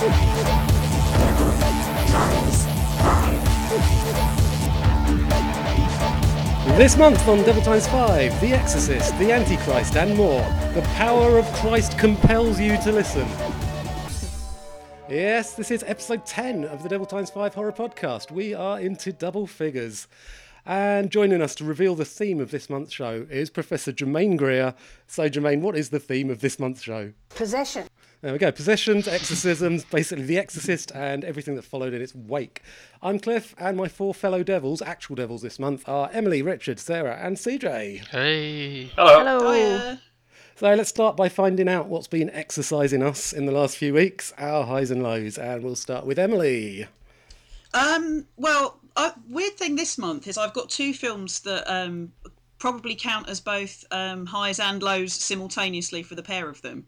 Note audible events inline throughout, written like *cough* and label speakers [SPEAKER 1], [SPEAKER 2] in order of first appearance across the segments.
[SPEAKER 1] This month on Devil Times 5, The Exorcist, The Antichrist, and more. The power of Christ compels you to listen. Yes, this is episode 10 of the Devil Times 5 horror podcast. We are into double figures. And joining us to reveal the theme of this month's show is Professor Germaine Greer. So, Germaine, what is the theme of this month's show?
[SPEAKER 2] Possession.
[SPEAKER 1] There we go. Possessions, exorcisms, basically The Exorcist and everything that followed in its wake. I'm Cliff, and my four fellow devils, actual devils this month, are Emily, Richard, Sarah, and CJ.
[SPEAKER 3] Hey.
[SPEAKER 4] Hello.
[SPEAKER 2] Hello.
[SPEAKER 1] So let's start by finding out what's been exercising us in the last few weeks, our highs and lows, and we'll start with Emily.
[SPEAKER 4] Um, well, a weird thing this month is I've got two films that um, probably count as both um, highs and lows simultaneously for the pair of them.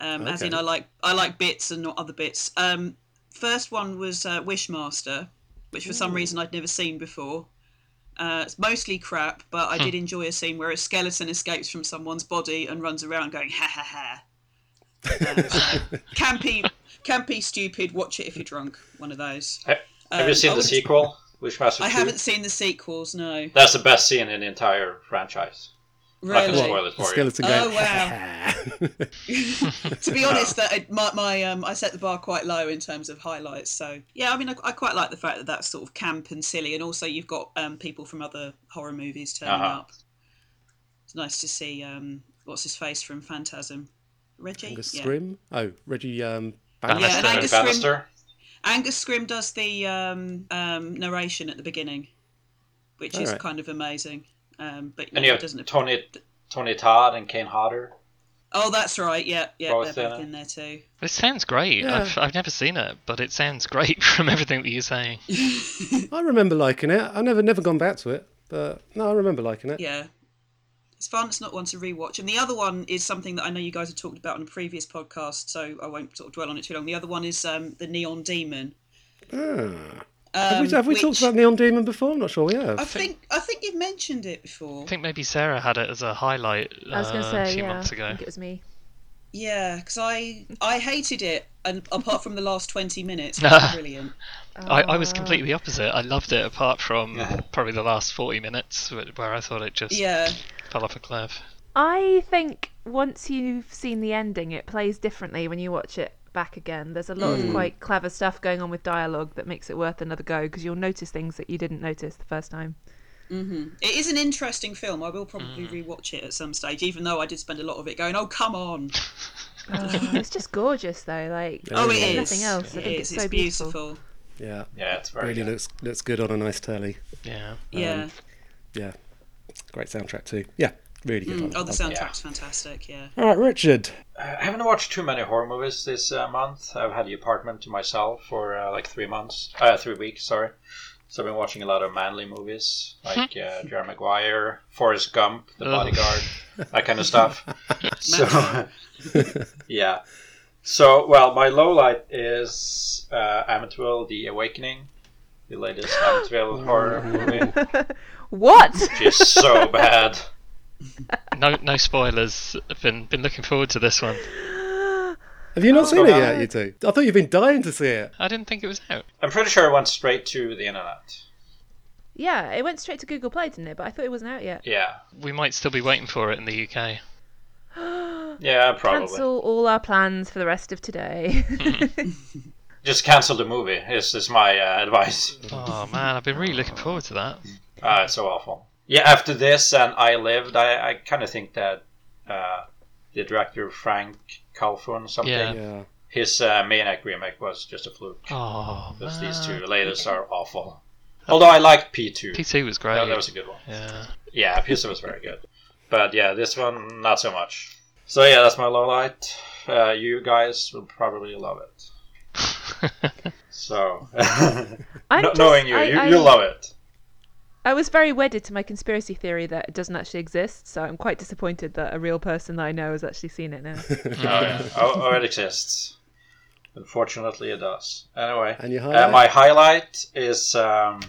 [SPEAKER 4] Um, As in, I like I like bits and not other bits. Um, first one was uh, Wishmaster, which for some reason I'd never seen before. Uh, it's mostly crap, but I did enjoy a scene where a skeleton escapes from someone's body and runs around going ha ha ha. *laughs* Uh, so, campy, campy, stupid. Watch it if you're drunk. One of those.
[SPEAKER 3] Ha- Have you
[SPEAKER 4] Um,
[SPEAKER 3] seen
[SPEAKER 4] I
[SPEAKER 3] the
[SPEAKER 4] would-
[SPEAKER 3] sequel, Wishmaster 2?
[SPEAKER 4] I haven't seen the sequels. No,
[SPEAKER 3] That's the best scene in the entire franchise. I'm not
[SPEAKER 4] really.
[SPEAKER 3] gonna spoil it for you.
[SPEAKER 1] skeleton
[SPEAKER 4] Oh, wow. *laughs* to be honest, that I- my, my um, I set the bar quite low in terms of highlights. So yeah, I mean, I, I quite like the fact that that's sort of camp and silly, and also you've got um, people from other horror movies turning
[SPEAKER 3] Uh-huh.
[SPEAKER 4] up. It's nice to see um, what's his face from Phantasm, Reggie.
[SPEAKER 1] Angus
[SPEAKER 4] Yeah.
[SPEAKER 1] Scrimm? Oh, Reggie um,
[SPEAKER 4] Yeah,
[SPEAKER 1] Bannister.
[SPEAKER 4] and
[SPEAKER 3] Bannister.
[SPEAKER 4] Angus
[SPEAKER 3] Scrimm-
[SPEAKER 4] Angus Scrimm does the um, um, narration at the beginning, which is
[SPEAKER 1] Alright.
[SPEAKER 4] kind of amazing. Um, but
[SPEAKER 3] And you
[SPEAKER 4] it
[SPEAKER 3] have
[SPEAKER 4] doesn't.
[SPEAKER 3] Tony, Tony Todd and Kane Hodder.
[SPEAKER 4] Oh, that's right. Yeah, yeah,
[SPEAKER 3] Both
[SPEAKER 4] they're
[SPEAKER 3] in
[SPEAKER 4] both in there too.
[SPEAKER 3] It sounds great.
[SPEAKER 1] Yeah.
[SPEAKER 3] I've, I've never seen it, but it sounds great *laughs* from everything that you're saying. *laughs*
[SPEAKER 1] I remember liking it. I never never gone back to it, but no, I remember liking it.
[SPEAKER 4] Yeah. It's fun. It's not one to rewatch. And the other one is something that I know you guys have talked about on a previous podcast, so I won't sort of dwell on it too long. The other one is um, the Neon Demon.
[SPEAKER 1] Ah. Have we,
[SPEAKER 4] um,
[SPEAKER 1] have we talked about Neon Demon before? I'm not sure we have.
[SPEAKER 4] I think I think you've mentioned it before.
[SPEAKER 3] I think maybe Sarah had it as a highlight uh,
[SPEAKER 2] I was going to say,
[SPEAKER 3] a few
[SPEAKER 2] yeah.
[SPEAKER 3] months
[SPEAKER 2] I
[SPEAKER 3] ago.
[SPEAKER 2] think it was me.
[SPEAKER 4] Yeah, because I I hated it, and apart from the last twenty minutes, it was *laughs* brilliant.
[SPEAKER 3] I, I was
[SPEAKER 2] Uh,
[SPEAKER 3] completely opposite. I loved it apart from probably the last 40 minutes where where I thought it just
[SPEAKER 4] Yeah,
[SPEAKER 3] fell off a cliff.
[SPEAKER 2] I think once you've seen the ending, it plays differently when you watch it back again. There's a lot of mm. quite clever stuff going on with dialogue that makes it worth another go because you'll notice things that you didn't notice the first time. Mm-hmm.
[SPEAKER 4] it is an interesting film. I will probably mm. rewatch it at some stage, even though I did spend a lot of it going, "Oh, come on!" *laughs*
[SPEAKER 2] Oh, it's just gorgeous though. Like
[SPEAKER 4] Oh, it
[SPEAKER 1] Yeah.
[SPEAKER 4] is.
[SPEAKER 2] Nothing else. I think
[SPEAKER 4] is.
[SPEAKER 2] it's so beautiful.
[SPEAKER 1] Yeah,
[SPEAKER 3] Yeah, it's very
[SPEAKER 1] really
[SPEAKER 3] good.
[SPEAKER 1] looks looks good on a nice telly.
[SPEAKER 3] Yeah.
[SPEAKER 4] Um, yeah.
[SPEAKER 1] Yeah, great soundtrack too. Yeah, really good.
[SPEAKER 4] Mm, oh, the
[SPEAKER 1] Love-
[SPEAKER 4] soundtrack's fantastic. Yeah.
[SPEAKER 1] All right, Richard.
[SPEAKER 3] I haven't watched too many horror movies this uh, month. I've had the apartment to myself for uh, like three months, uh, three weeks, sorry. So I've been watching a lot of manly movies like uh, Jerry Maguire, Forrest Gump, The
[SPEAKER 1] Oh.
[SPEAKER 3] Bodyguard, that kind of stuff. *laughs* so *laughs* yeah. So well, my low light is uh, Amityville: The Awakening, the latest Amityville horror movie. *laughs*
[SPEAKER 2] What?
[SPEAKER 3] Which is so bad. No, no spoilers. I've been been looking forward to this one.
[SPEAKER 1] Have you not seen it yet, you two? I thought you've been dying to see it.
[SPEAKER 3] I didn't think it was out. I'm pretty sure it went straight to the internet.
[SPEAKER 2] yeah, it went straight to Google Play, didn't it? But I thought it wasn't out yet.
[SPEAKER 3] Yeah. We might still be waiting for it in the UK. *gasps* Yeah, probably.
[SPEAKER 2] Cancel all our plans for the rest of today. *laughs* *laughs*
[SPEAKER 3] Just cancel the movie. Is is my uh, advice.
[SPEAKER 5] Oh man, I've been really looking forward to that.
[SPEAKER 3] Uh, it's so awful. Yeah, after this and I Lived, I, I kind of think that uh, the director Franck Khalfoun something,
[SPEAKER 5] Yeah.
[SPEAKER 1] Yeah.
[SPEAKER 3] his uh, Maniac remake was just a fluke.
[SPEAKER 5] Oh
[SPEAKER 3] Because
[SPEAKER 5] man.
[SPEAKER 3] these two latest are awful. Although I liked P2.
[SPEAKER 5] P2 was great.
[SPEAKER 3] That, that was a good one.
[SPEAKER 5] Yeah.
[SPEAKER 3] Yeah, P2 was very good. But yeah, this one, not so much. So yeah, that's my low light. Uh, you guys will probably love it. *laughs* So, *laughs* *laughs* no-
[SPEAKER 2] just-
[SPEAKER 3] knowing you,
[SPEAKER 2] I-
[SPEAKER 3] you,
[SPEAKER 2] I-
[SPEAKER 3] you'll love it.
[SPEAKER 2] I was very wedded to my conspiracy theory that it doesn't actually exist, so I'm quite disappointed that a real person that I know has actually seen it now. *laughs*
[SPEAKER 3] Oh, yeah. oh, oh, it exists. Unfortunately, it does. Anyway,
[SPEAKER 1] And your
[SPEAKER 3] uh, my highlight is um,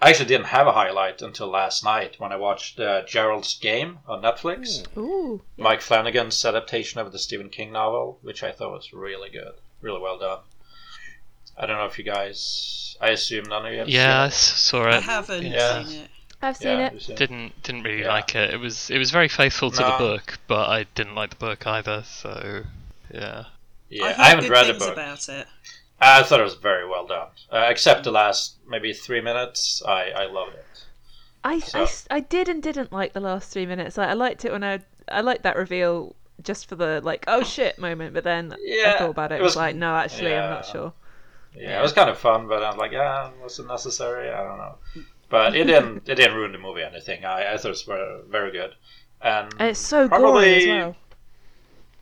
[SPEAKER 3] I actually didn't have a highlight until last night when I watched uh, Gerald's Game on Netflix.
[SPEAKER 2] Ooh.
[SPEAKER 3] Mike Flanagan's adaptation of the Stephen King novel, which I thought was really good. really well done. I don't know if you guys. I assume none of you have
[SPEAKER 5] Yeah, I
[SPEAKER 3] seen
[SPEAKER 5] s- saw
[SPEAKER 4] I
[SPEAKER 5] it.
[SPEAKER 4] haven't
[SPEAKER 3] Yeah.
[SPEAKER 4] seen it.
[SPEAKER 2] I've
[SPEAKER 3] it.
[SPEAKER 2] seen
[SPEAKER 3] yeah,
[SPEAKER 2] it.
[SPEAKER 3] you've seen it.
[SPEAKER 5] Didn't didn't really
[SPEAKER 3] Yeah.
[SPEAKER 5] like it. It was it was very faithful to the book, but I didn't like the book either. So yeah.
[SPEAKER 3] Yeah,
[SPEAKER 4] I've
[SPEAKER 3] I
[SPEAKER 4] heard
[SPEAKER 3] haven't read the book.
[SPEAKER 4] about it.
[SPEAKER 3] I thought it was very well done, uh, except the last maybe three minutes. I I loved it.
[SPEAKER 2] I, I
[SPEAKER 3] So-
[SPEAKER 2] s- I did and didn't like the last three minutes. Like, I liked it when I I liked that reveal just for the like oh shit moment, but then I thought about it.
[SPEAKER 3] it
[SPEAKER 2] It was
[SPEAKER 3] was-
[SPEAKER 2] like no, actually, I'm not sure.
[SPEAKER 3] Yeah, it was kind of fun, but I'm like, yeah, was it necessary? I don't know. But it didn't *laughs* it didn't ruin the movie or anything. I, I thought it was very, very good. And
[SPEAKER 2] And it's so
[SPEAKER 3] probably,
[SPEAKER 2] gory as well.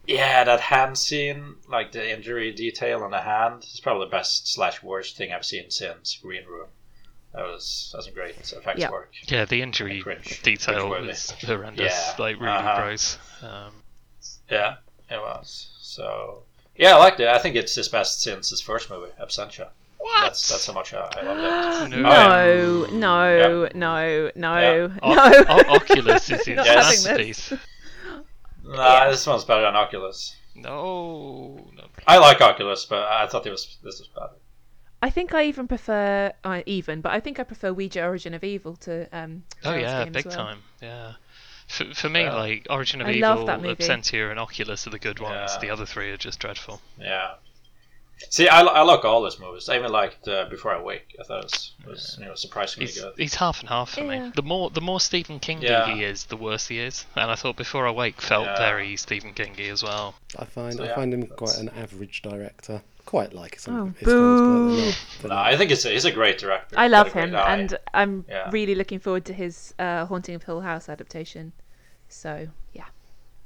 [SPEAKER 3] Yeah, that hand scene, like the injury detail on the hand, is probably the best slash worst thing I've seen since Green Room. That was that's some great effects
[SPEAKER 2] Yeah.
[SPEAKER 3] work.
[SPEAKER 5] Yeah, the injury
[SPEAKER 3] Cringe.
[SPEAKER 5] detail
[SPEAKER 3] Cringe-worthy.
[SPEAKER 5] was horrendous.
[SPEAKER 3] Yeah,
[SPEAKER 5] Like really
[SPEAKER 3] uh-huh.
[SPEAKER 5] gross. Um,
[SPEAKER 3] Yeah, it was. So yeah, I liked it. I think it's his best since his first movie, Absentia.
[SPEAKER 5] what?
[SPEAKER 3] That's that's how much I, I loved it.
[SPEAKER 5] No. *gasps*
[SPEAKER 2] No,
[SPEAKER 3] Oh,
[SPEAKER 2] no,
[SPEAKER 3] Yeah.
[SPEAKER 2] no, no,
[SPEAKER 3] Yeah.
[SPEAKER 5] O-
[SPEAKER 2] no. *laughs*
[SPEAKER 5] O- Oculus is his
[SPEAKER 2] Not
[SPEAKER 3] Yes.
[SPEAKER 2] having
[SPEAKER 5] masterpiece.
[SPEAKER 3] Nah,
[SPEAKER 2] Yeah.
[SPEAKER 3] this one's better than Oculus.
[SPEAKER 5] No, no.
[SPEAKER 3] I like Oculus, but I thought it was this was better.
[SPEAKER 2] I think I even prefer uh, even, but I think I prefer Ouija Origin of Evil to um.
[SPEAKER 5] Oh yeah,
[SPEAKER 2] game
[SPEAKER 5] big
[SPEAKER 2] as well.
[SPEAKER 5] time. Yeah. For, for me,
[SPEAKER 3] Yeah.
[SPEAKER 5] like Origin of
[SPEAKER 2] I
[SPEAKER 5] Evil,
[SPEAKER 2] love that movie.
[SPEAKER 5] Absentia, and Oculus are the good ones.
[SPEAKER 3] Yeah.
[SPEAKER 5] The other three are just dreadful.
[SPEAKER 3] Yeah. See, I, I like all those movies. I even liked uh, Before I Wake. I thought it was, was you know surprisingly
[SPEAKER 5] He's,
[SPEAKER 3] good.
[SPEAKER 5] he's half and half for
[SPEAKER 2] Yeah.
[SPEAKER 5] me. The more the more Stephen King
[SPEAKER 3] Yeah.
[SPEAKER 5] he is, the worse he is. And I thought Before I Wake felt
[SPEAKER 3] Yeah.
[SPEAKER 5] very Stephen Kingy as well.
[SPEAKER 1] I find
[SPEAKER 3] So,
[SPEAKER 1] I
[SPEAKER 3] yeah,
[SPEAKER 1] find him
[SPEAKER 3] that's-
[SPEAKER 1] quite an average director. Quite like some
[SPEAKER 2] Oh,
[SPEAKER 1] of his films, but
[SPEAKER 2] boo.
[SPEAKER 1] they're not. they're
[SPEAKER 3] No. I think it's a, he's a great director.
[SPEAKER 2] I love
[SPEAKER 3] got a great
[SPEAKER 2] him,
[SPEAKER 3] eye.
[SPEAKER 2] and I'm
[SPEAKER 3] Yeah.
[SPEAKER 2] really looking forward to his uh, Haunting of Hill House adaptation. So yeah,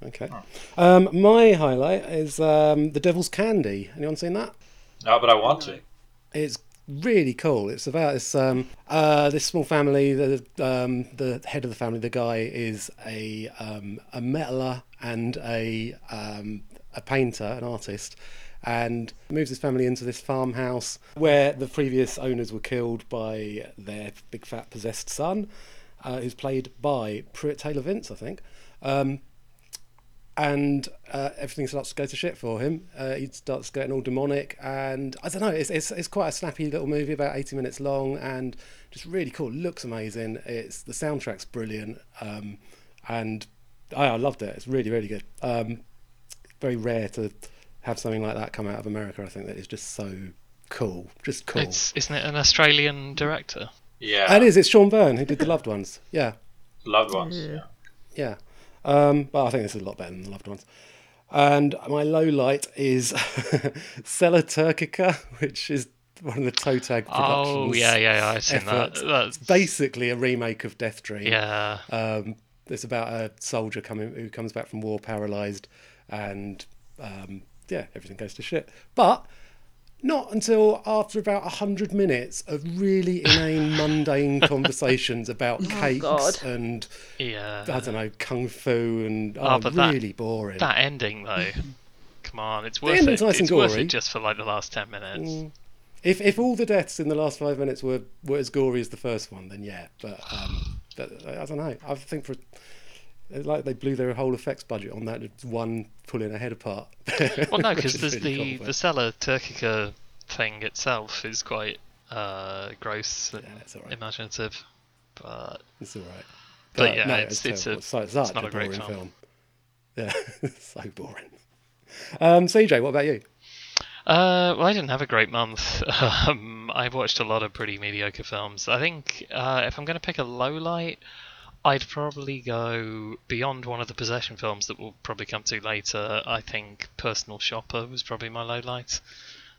[SPEAKER 1] Okay. Um, my highlight is um, The Devil's Candy. Anyone seen that?
[SPEAKER 3] no, but I want to.
[SPEAKER 1] It's really cool. It's about this um, uh, this small family. The um, the head of the family, the guy, is a um, a metaler and a um, a painter, an artist, and moves his family into this farmhouse where the previous owners were killed by their big fat possessed son, uh, who's played by Pruitt Taylor Vince, I think. Um, and uh, everything starts to go to shit for him. Uh, he starts getting all demonic, and I don't know. It's, it's it's quite a snappy little movie, about eighty minutes long, and just really cool. Looks amazing. It's the soundtrack's brilliant, um, and I, I loved it. It's really really good. Um, very rare to have something like that come out of America. I think that is just so cool. Just cool.
[SPEAKER 5] It's isn't it an Australian director?
[SPEAKER 3] Yeah,
[SPEAKER 1] It is. It's Sean Byrne who did the Loved Ones. Yeah.
[SPEAKER 3] loved ones.
[SPEAKER 2] Yeah.
[SPEAKER 3] Yeah.
[SPEAKER 1] Yeah. Um, but I think this is a lot better than the loved ones. And my low light is *laughs* Sella Turcica, which is one of the toe tag productions.
[SPEAKER 5] Oh yeah, yeah, yeah, I've seen that.
[SPEAKER 1] efforts.
[SPEAKER 5] That's
[SPEAKER 1] Basically a remake of Death Dream.
[SPEAKER 5] yeah.
[SPEAKER 1] Um, it's about a soldier coming who comes back from war paralyzed, and um, yeah, everything goes to shit. But not until after about a hundred minutes of really inane, *laughs* mundane conversations about oh, cakes
[SPEAKER 2] Oh, God.
[SPEAKER 1] and
[SPEAKER 5] Yeah.
[SPEAKER 1] I don't know kung fu and
[SPEAKER 5] Oh,
[SPEAKER 1] oh,
[SPEAKER 5] but that-
[SPEAKER 1] really boring.
[SPEAKER 5] That ending though. Come on, it's worth
[SPEAKER 1] ending's
[SPEAKER 5] it.
[SPEAKER 1] nice and
[SPEAKER 5] it's worth
[SPEAKER 1] gory.
[SPEAKER 5] it just for like the last ten minutes. Mm.
[SPEAKER 1] If if all the deaths in the last five minutes were, were as gory as the first one, then yeah. But um, but uh, I don't know. I think for it's like they blew their whole effects budget on that one pulling a head apart.
[SPEAKER 5] Well, no, because *laughs* there's
[SPEAKER 1] really
[SPEAKER 5] the
[SPEAKER 1] cool,
[SPEAKER 5] the Sella Turcica thing itself is quite uh, gross and
[SPEAKER 1] Yeah, it's
[SPEAKER 5] imaginative, but
[SPEAKER 1] but it's all right.
[SPEAKER 5] But yeah, it's- it's
[SPEAKER 1] terrible.
[SPEAKER 5] a-
[SPEAKER 1] so,
[SPEAKER 5] it's
[SPEAKER 1] such
[SPEAKER 5] not
[SPEAKER 1] a
[SPEAKER 5] great
[SPEAKER 1] boring
[SPEAKER 5] film.
[SPEAKER 1] film. *laughs* Yeah, so boring. Um, CJ, what about you?
[SPEAKER 5] Uh, well, I didn't have a great month. *laughs* Um, I watched a lot of pretty mediocre films. I think uh, if I'm going to pick a low light, I'd probably go beyond one of the possession films that we'll probably come to later. I think Personal Shopper was probably my low light.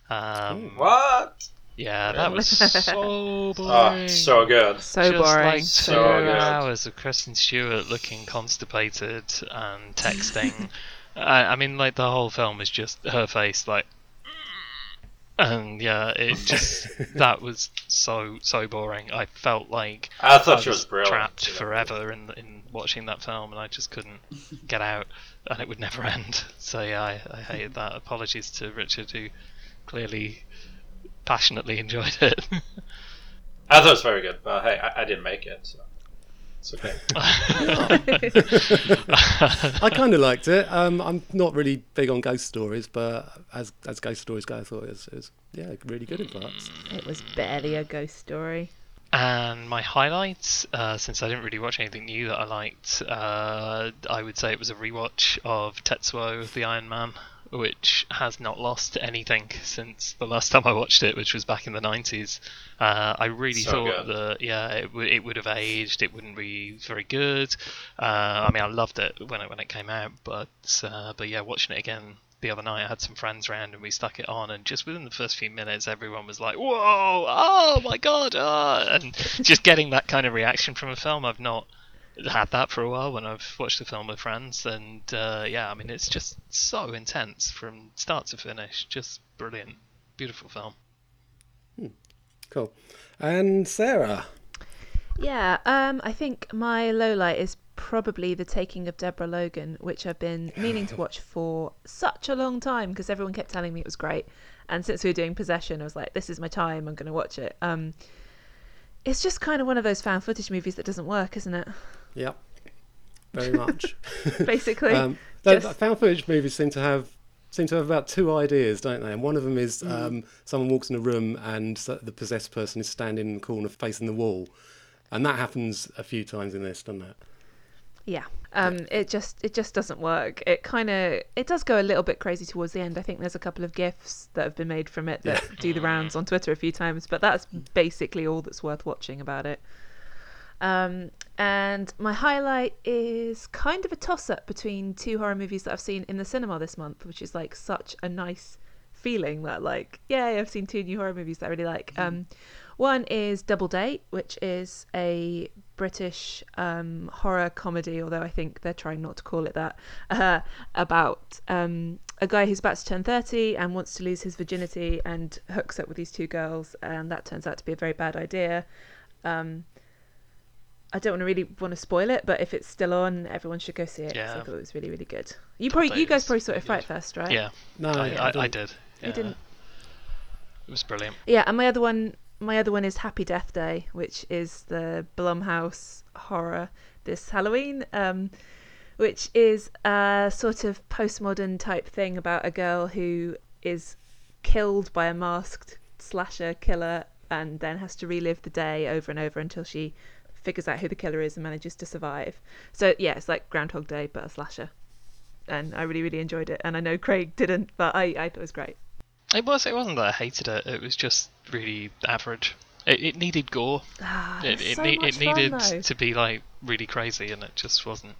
[SPEAKER 5] Um,
[SPEAKER 3] What?
[SPEAKER 5] yeah, that was so *laughs*
[SPEAKER 3] Oh,
[SPEAKER 5] boring.
[SPEAKER 3] so good.
[SPEAKER 2] so
[SPEAKER 5] Just
[SPEAKER 2] boring.
[SPEAKER 5] like two
[SPEAKER 3] So good.
[SPEAKER 5] hours of Kristen Stewart looking constipated and texting. *laughs* I, I mean, like the whole film is just her face, like, and yeah, it just that was so so boring. I felt like
[SPEAKER 3] I thought
[SPEAKER 5] I
[SPEAKER 3] she was brilliant.
[SPEAKER 5] trapped
[SPEAKER 3] know.
[SPEAKER 5] forever in in watching that film, and I just couldn't get out, and it would never *laughs* end. So yeah, I, I hated that. Apologies to Richard, who clearly passionately *laughs* enjoyed it.
[SPEAKER 3] I thought it was very good, but hey, I, I didn't make it. So. It's okay. *laughs* *laughs*
[SPEAKER 1] I kind of liked it. Um, I'm not really big on ghost stories, but as as ghost stories go, I thought it was, it was yeah really good in parts.
[SPEAKER 2] It was barely a ghost story.
[SPEAKER 5] And my highlights, uh, since I didn't really watch anything new that I liked, uh, I would say it was a rewatch of Tetsuo the Iron Man, which has not lost anything since the last time I watched it, which was back in the 90s. Uh, I really
[SPEAKER 3] So
[SPEAKER 5] thought
[SPEAKER 3] good.
[SPEAKER 5] that, yeah, it, w- it would have aged, it wouldn't be very good. Uh, I mean, I loved it when it, when it came out, but, uh, but yeah, watching it again the other night, I had some friends around and we stuck it on, and just within the first few minutes, everyone was like, "Whoa! Oh my god!" ah," and just getting that kind of reaction from a film, I've not had that for a while when I've watched the film with friends, and uh, yeah, I mean, it's just so intense from start to finish, just brilliant, beautiful film.
[SPEAKER 1] Cool. And Sarah,
[SPEAKER 2] Yeah, um, I think my low light is probably the taking of Deborah Logan, which I've been *laughs* meaning to watch for such a long time because everyone kept telling me it was great. And since we were doing Possession, I was like, this is my time, I'm going to watch it. Um, it's just kind of one of those found footage movies that doesn't work, isn't it?
[SPEAKER 1] Yep, very much. *laughs*
[SPEAKER 2] Basically.
[SPEAKER 1] um,
[SPEAKER 2] just-
[SPEAKER 1] found footage movies seem to have seem to have about two ideas, don't they? And one of them is
[SPEAKER 2] Mm.
[SPEAKER 1] um, someone walks in a room and the possessed person is standing in the corner facing the wall, and that happens a few times in this, doesn't it?
[SPEAKER 2] yeah um it just it just doesn't work it kind of it does go a little bit crazy towards the end i think there's a couple of gifs that have been made from it that do the rounds on twitter a few times but that's basically all that's worth watching about it um and my highlight is kind of a toss up between two horror movies that i've seen in the cinema this month which is like such a nice feeling that like yay i've seen two new horror movies that i really like. Um one is double date which is a british um horror comedy although i think they're trying not to call it that *laughs* uh, about um a guy who's about to turn 30 and wants to lose his virginity and hooks up with these two girls and that turns out to be a very bad idea. Um I don't want to really want to spoil it, but if it's still on, everyone should go see it. 'cause I thought it was really, really good. You probably, you guys probably saw it
[SPEAKER 5] really
[SPEAKER 2] Fright
[SPEAKER 5] good.
[SPEAKER 2] Fest, right?
[SPEAKER 5] Yeah,
[SPEAKER 1] No,
[SPEAKER 5] I,
[SPEAKER 1] yeah,
[SPEAKER 5] I, I
[SPEAKER 1] don't-
[SPEAKER 5] did.
[SPEAKER 2] You didn't.
[SPEAKER 5] It was brilliant.
[SPEAKER 2] Yeah, and my other one, my other one is Happy Death Day, which is the Blumhouse horror this Halloween, um, which is a sort of postmodern type thing about a girl who is killed by a masked slasher killer and then has to relive the day over and over until she figures out who the killer is and manages to survive. So yeah, it's like Groundhog Day but a slasher. And I really, really enjoyed it. And I know Craig didn't, but I, I thought it was great.
[SPEAKER 5] It was. It wasn't that I hated it. It was just really average. It, it needed gore.
[SPEAKER 2] Ah,
[SPEAKER 5] It,
[SPEAKER 2] it's
[SPEAKER 5] it,
[SPEAKER 2] so
[SPEAKER 5] ne-
[SPEAKER 2] much
[SPEAKER 5] it needed
[SPEAKER 2] though.
[SPEAKER 5] to be like really crazy, and it just wasn't.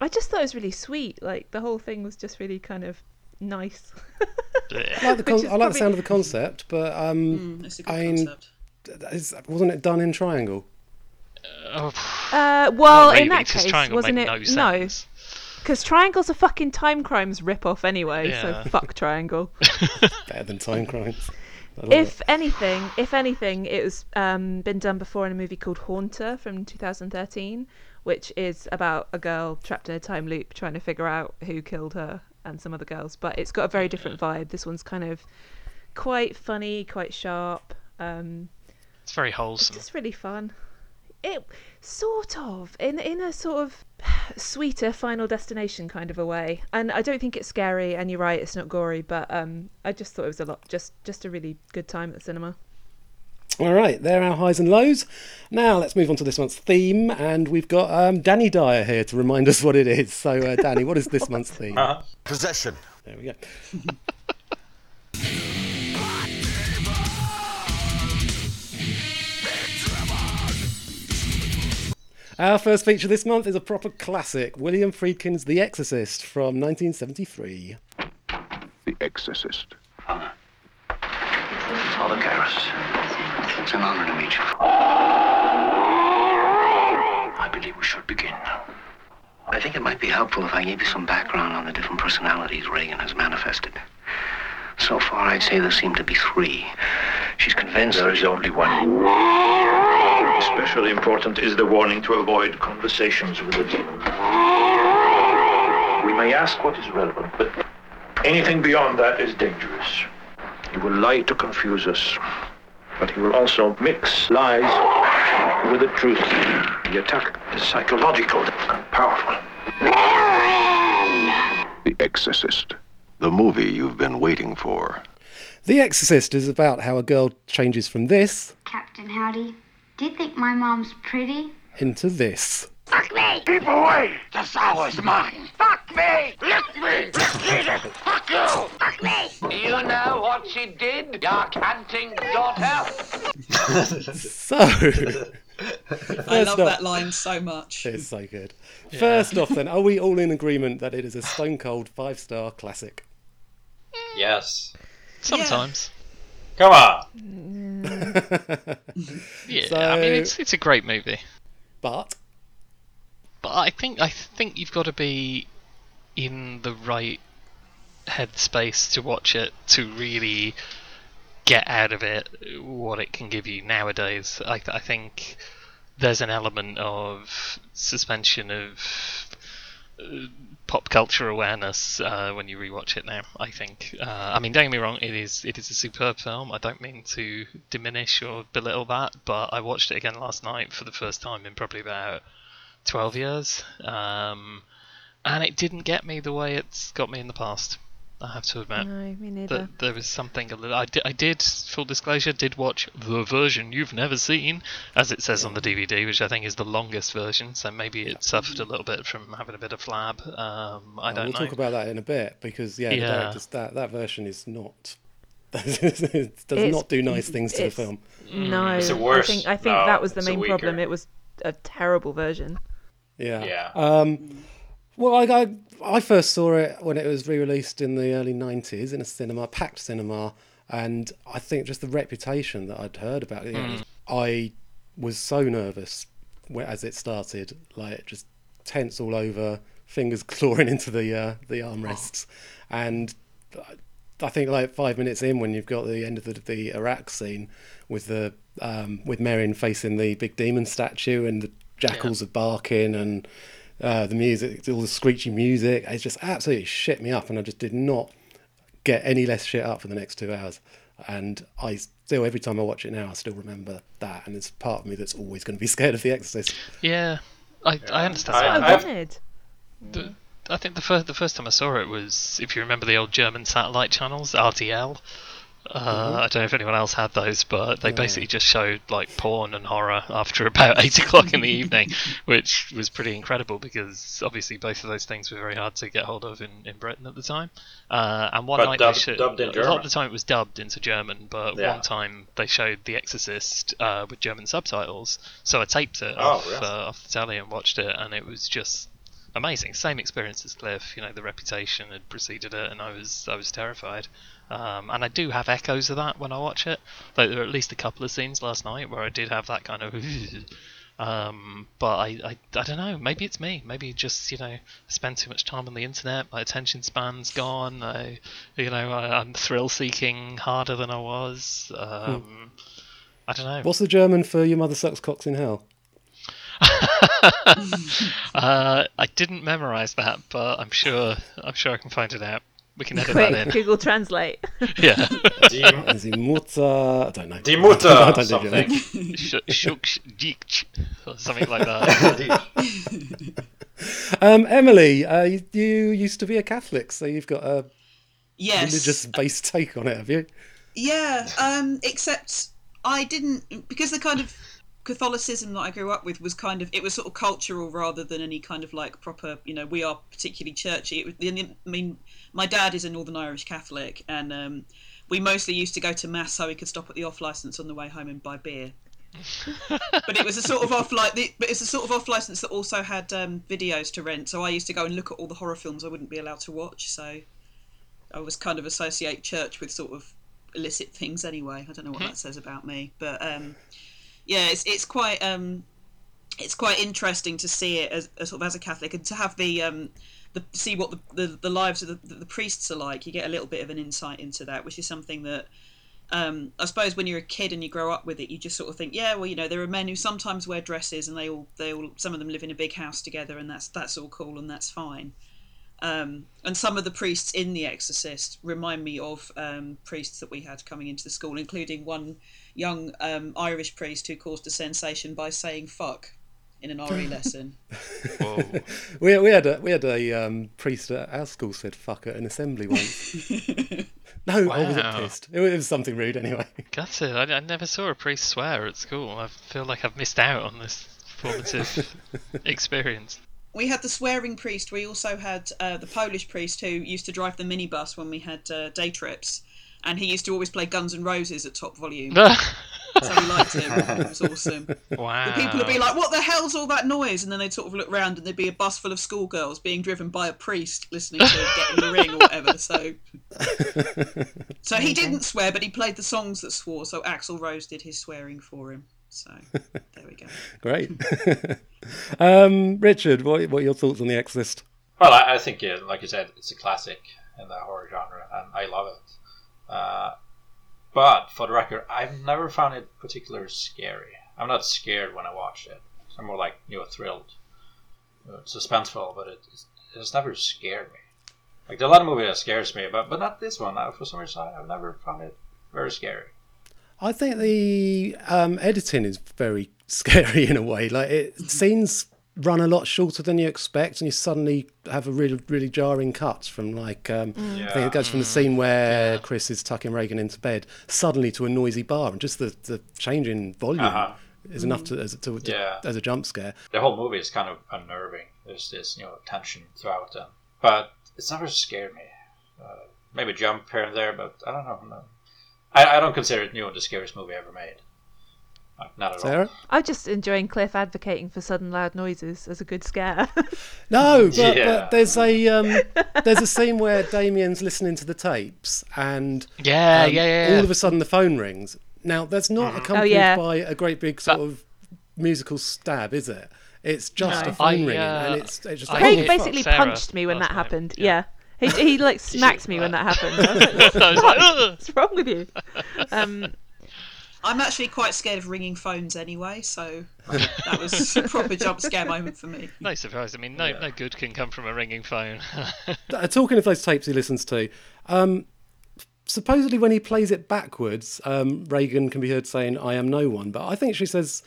[SPEAKER 2] I just thought it was really sweet. Like the whole thing was just really kind of nice.
[SPEAKER 1] I like the, *laughs* con- I like
[SPEAKER 2] probably-
[SPEAKER 1] the sound of the concept, but um,
[SPEAKER 4] Mm, it's a good
[SPEAKER 1] I mean,
[SPEAKER 4] concept.
[SPEAKER 1] Is, wasn't it done in triangle?
[SPEAKER 5] Oh,
[SPEAKER 2] Uh, well,
[SPEAKER 5] not
[SPEAKER 2] in that case,
[SPEAKER 5] Triangle
[SPEAKER 2] wasn't it?
[SPEAKER 5] no
[SPEAKER 2] No, because Triangle's a fucking time crimes rip-off anyway.
[SPEAKER 5] Yeah.
[SPEAKER 2] So fuck Triangle. *laughs*
[SPEAKER 1] Better than Time Crimes.
[SPEAKER 2] If
[SPEAKER 1] it.
[SPEAKER 2] anything, if anything, it was um, been done before in a movie called Haunter from 2013, which is about a girl trapped in a time loop trying to figure out who killed her and some other girls. But it's got a very different vibe. This one's kind of quite funny, quite sharp. Um,
[SPEAKER 5] it's very wholesome.
[SPEAKER 2] it's just really fun. It sort of in in a sort of sweeter Final Destination kind of a way, and I don't think it's scary. And you're right, it's not gory, but um, I just thought it was a lot, just just a really good time at the cinema.
[SPEAKER 1] All right, there are our highs and lows. Now let's move on to this month's theme, and we've got um, Danny Dyer here to remind us what it is. So, uh, Danny, what is this *laughs* month's theme?
[SPEAKER 3] Uh-huh.
[SPEAKER 6] Possession.
[SPEAKER 1] There we go. *laughs* Our first feature this month is a proper classic William Friedkin's The Exorcist from 1973.
[SPEAKER 7] The Exorcist.
[SPEAKER 8] Father Karras. It's an honor to meet you. I believe we should begin. I think it might be helpful if I gave you some background on the different personalities Regan has manifested. So far, I'd say there seem to be three. She's convinced
[SPEAKER 7] There is only one. Especially important is the warning to avoid conversations with the demon. We may ask what is relevant, but anything beyond that is dangerous. He will lie to confuse us, but he will also mix lies with the truth. The attack is psychological and powerful.
[SPEAKER 6] The Exorcist. The movie you've been waiting for.
[SPEAKER 1] The Exorcist is about how a girl changes from this
[SPEAKER 9] Captain Howdy, do you think my mom's pretty?
[SPEAKER 1] into this.
[SPEAKER 10] Fuck me! Keep away! The soul is mine! Fuck me! Lick me! Eat it! Fuck you! Fuck me!
[SPEAKER 11] You know what she did, your canting daughter? *laughs*
[SPEAKER 1] So,
[SPEAKER 4] I love
[SPEAKER 1] up-
[SPEAKER 4] that line so much.
[SPEAKER 1] it's so good. First off, then, are we all in agreement that it is a stone cold five star classic?
[SPEAKER 3] Yes.
[SPEAKER 5] Sometimes.
[SPEAKER 3] Come on. *laughs*
[SPEAKER 5] Yeah,
[SPEAKER 1] So-
[SPEAKER 5] I mean it's it's a great movie,
[SPEAKER 1] But
[SPEAKER 5] but I think I think you've got to be in the right headspace to watch it to really get out of it what it can give you nowadays. I I think there's an element of suspension of pop culture awareness uh, when you rewatch it now. I think. Uh, I mean, don't get me wrong. It is it is a superb film. I don't mean to diminish or belittle that, but I watched it again last night for the first time in probably about twelve years, um, and it didn't get me the way it's got me in the past. I have to admit.
[SPEAKER 2] No, me neither.
[SPEAKER 5] That there was something a little. I did, I did, full disclosure, did watch the version you've never seen, as it says on the DVD, which I think is the longest version. So maybe it suffered a little bit from having a bit of flab. Um, I
[SPEAKER 1] uh,
[SPEAKER 5] don't know.
[SPEAKER 1] we'll
[SPEAKER 5] know.
[SPEAKER 1] talk about that in a bit because yeah, the
[SPEAKER 5] Yeah.
[SPEAKER 1] director's, that that version is not. it *laughs* does
[SPEAKER 2] It's-
[SPEAKER 1] not do nice things to the film.
[SPEAKER 2] No,
[SPEAKER 3] Is it
[SPEAKER 2] I think I think
[SPEAKER 3] No,
[SPEAKER 2] that was the main problem. It was a terrible version.
[SPEAKER 1] Yeah.
[SPEAKER 3] Yeah.
[SPEAKER 1] Um, well, I, I I first saw it when it was re-released in the early '90s in a cinema, packed cinema, and I think just the reputation that I'd heard about it. know, I was so nervous as it started, like just tense all over, fingers *laughs* clawing into the uh, the armrests, and I- think like five minutes in when you've got the end of the, the Iraq scene with the um, with Merrin facing the big demon statue and the jackals are barking and uh, the music, all the screechy music, it just absolutely shit me up, and I just did not get any less shit up for the next two hours. And I still, every time I watch it now, I still remember that, and it's part of me that's always going to be *laughs* scared of The Exorcist.
[SPEAKER 5] Yeah, I, I understand
[SPEAKER 3] I-
[SPEAKER 5] that.
[SPEAKER 2] Oh,
[SPEAKER 3] I've-
[SPEAKER 5] The, I think the first the first time I saw it was if you remember the old German satellite channels RTL. Uh, I don't know if anyone else had those, but they basically just showed like porn and horror after about *laughs* eight o'clock in the evening, *laughs* which was pretty incredible because obviously both of those things were very hard to get hold of in, in Britain at the time. Uh, and one
[SPEAKER 3] But
[SPEAKER 5] night
[SPEAKER 3] dubbed-
[SPEAKER 5] they showed
[SPEAKER 3] dubbed in
[SPEAKER 5] a lot of the time it was dubbed into German, but
[SPEAKER 3] Yeah.
[SPEAKER 5] one time they showed The Exorcist uh, with German subtitles, so I taped it
[SPEAKER 3] Oh,
[SPEAKER 5] off,
[SPEAKER 3] really?
[SPEAKER 5] uh, off the telly and watched it, and it was just amazing. Same experience as Cliff. You know, the reputation had preceded it, and I was I was terrified. Um, and I do have echoes of that when I watch it. Like there were at least a couple of scenes last night where I did have that kind of. *laughs* Um, but I, I, I don't know. Maybe it's me. Maybe just you know, I spend too much time on the internet. My attention span's gone. I, you know, I, I'm thrill seeking harder than I was. Um, I don't know.
[SPEAKER 1] What's the German for "Your mother sucks cocks in hell"? *laughs*
[SPEAKER 5] uh, I didn't memorize that, but I'm sure I'm sure I can find it out. We can edit
[SPEAKER 2] Quick,
[SPEAKER 5] that in.
[SPEAKER 2] Google Translate. *laughs*
[SPEAKER 5] Yeah.
[SPEAKER 3] Die,
[SPEAKER 1] Die *laughs* Mutter, I don't know.
[SPEAKER 3] die *laughs*
[SPEAKER 1] I don't
[SPEAKER 3] something.
[SPEAKER 1] German.
[SPEAKER 5] Sh- Shuk sh- jik- or something like that.
[SPEAKER 1] Um, Emily, uh, you, you used to be a Catholic, so you've got a
[SPEAKER 4] Yes.
[SPEAKER 1] religious-based take on it, have you?
[SPEAKER 4] Yeah, um, except I didn't because the kind of Catholicism that I grew up with was kind of it was sort of cultural rather than any kind of like proper you know we are particularly churchy. It was, I mean, my dad is a Northern Irish Catholic, and um, we mostly used to go to mass so we could stop at the off license on the way home and buy beer. *laughs* but it was a sort of off like the, but it's a sort of off license that also had um, videos to rent. So I used to go and look at all the horror films I wouldn't be allowed to watch. So I was kind of associate church with sort of illicit things anyway. I don't know what that says about me, but um, yeah, it's it's quite um, it's quite interesting to see it as, as sort of as a Catholic and to have the um, the see what the, the, the lives of the, the priests are like. You get a little bit of an insight into that, which is something that um, I suppose when you're a kid and you grow up with it, you just sort of think, yeah, well, you know, there are men who sometimes wear dresses, and they all, they all, some of them live in a big house together, and that's that's all cool and that's fine. Um, and some of the priests in The Exorcist remind me of um, priests that we had coming into the school, including one young um, Irish priest who caused a sensation by saying "fuck" in an RE lesson. *laughs*
[SPEAKER 1] we, we had a we had a um, priest at our school said "fuck" at an assembly once. *laughs* no, or was it
[SPEAKER 5] Wow.
[SPEAKER 1] pissed? It was something rude anyway.
[SPEAKER 5] That's it. I, I never saw a priest swear at school. I feel like I've missed out on this formative *laughs* experience.
[SPEAKER 4] we had the swearing priest. We also had uh, the Polish priest who used to drive the minibus when we had uh, day trips, and he used to always play Guns N' Roses at top volume. *laughs* so we liked him. It was awesome.
[SPEAKER 5] Wow.
[SPEAKER 4] The people would be like, "What the hell's all that noise?" And then they'd sort of look round, and there'd be a bus full of schoolgirls being driven by a priest listening to "Get in the Ring" or whatever. So, so he didn't swear, but he played the songs that swore. So Axl Rose did his swearing for him. So there we go. *laughs*
[SPEAKER 1] Great. *laughs* um, Richard, what what are your thoughts on the Exorcist?
[SPEAKER 3] Well, I, I think, yeah, like you said, it's a classic in the horror genre, and I love it. Uh, but for the record, I've never found it particularly scary. I'm not scared when I watch it. I'm more like you know thrilled, you know, suspenseful, but it it has never scared me. Like there are a lot of movies that scares me, but but not this one. Uh, For some reason, I've never found it very scary.
[SPEAKER 1] I think the um, editing is very *laughs* scary in a way. Like it scenes run a lot shorter than you expect, and you suddenly have a really really jarring cut from like um, I think it goes from the scene where Chris is tucking Regan into bed suddenly to a noisy bar, and just the, the change in volume
[SPEAKER 3] Uh-huh.
[SPEAKER 1] is enough to as, to, to- as a jump scare.
[SPEAKER 3] The whole movie is kind of unnerving. There's this you know tension throughout it, but it's never scared me. Uh, maybe jump here and there, but I don't know. No. I, I don't consider it you know the scariest movie ever made. Like, not at all.
[SPEAKER 1] Sarah?
[SPEAKER 2] I'm just enjoying Cliff advocating for sudden loud noises as a good scare. *laughs*
[SPEAKER 1] No, but,
[SPEAKER 3] Yeah.
[SPEAKER 1] but there's a um, *laughs* there's a scene where Damien's listening to the tapes, and
[SPEAKER 5] Yeah,
[SPEAKER 1] um,
[SPEAKER 5] yeah, yeah, yeah.
[SPEAKER 1] all of a sudden the phone rings. Now that's not accompanied
[SPEAKER 2] yeah.
[SPEAKER 1] by a great big sort of musical stab, is it? It's just
[SPEAKER 2] No.
[SPEAKER 1] a phone
[SPEAKER 5] I,
[SPEAKER 1] ringing,
[SPEAKER 5] uh,
[SPEAKER 1] and it's, it's just
[SPEAKER 5] I
[SPEAKER 1] like,
[SPEAKER 2] Craig
[SPEAKER 1] oh,
[SPEAKER 5] hit
[SPEAKER 1] fuck.
[SPEAKER 2] basically
[SPEAKER 5] Sarah
[SPEAKER 2] punched me when that
[SPEAKER 5] night,
[SPEAKER 2] happened.
[SPEAKER 5] yeah.
[SPEAKER 2] Yeah. He, he like *laughs* smacked me when that happened. I was like,
[SPEAKER 5] I was like,
[SPEAKER 2] What's wrong with you? Um,
[SPEAKER 4] I'm actually quite scared of ringing phones anyway, so that was *laughs* a proper jump scare moment for me.
[SPEAKER 5] no surprise. I mean, no, no good can come from a ringing phone. *laughs*
[SPEAKER 1] Uh, talking of those tapes he listens to, um, supposedly when he plays it backwards, um, Regan can be heard saying "I am no one," but I think she says.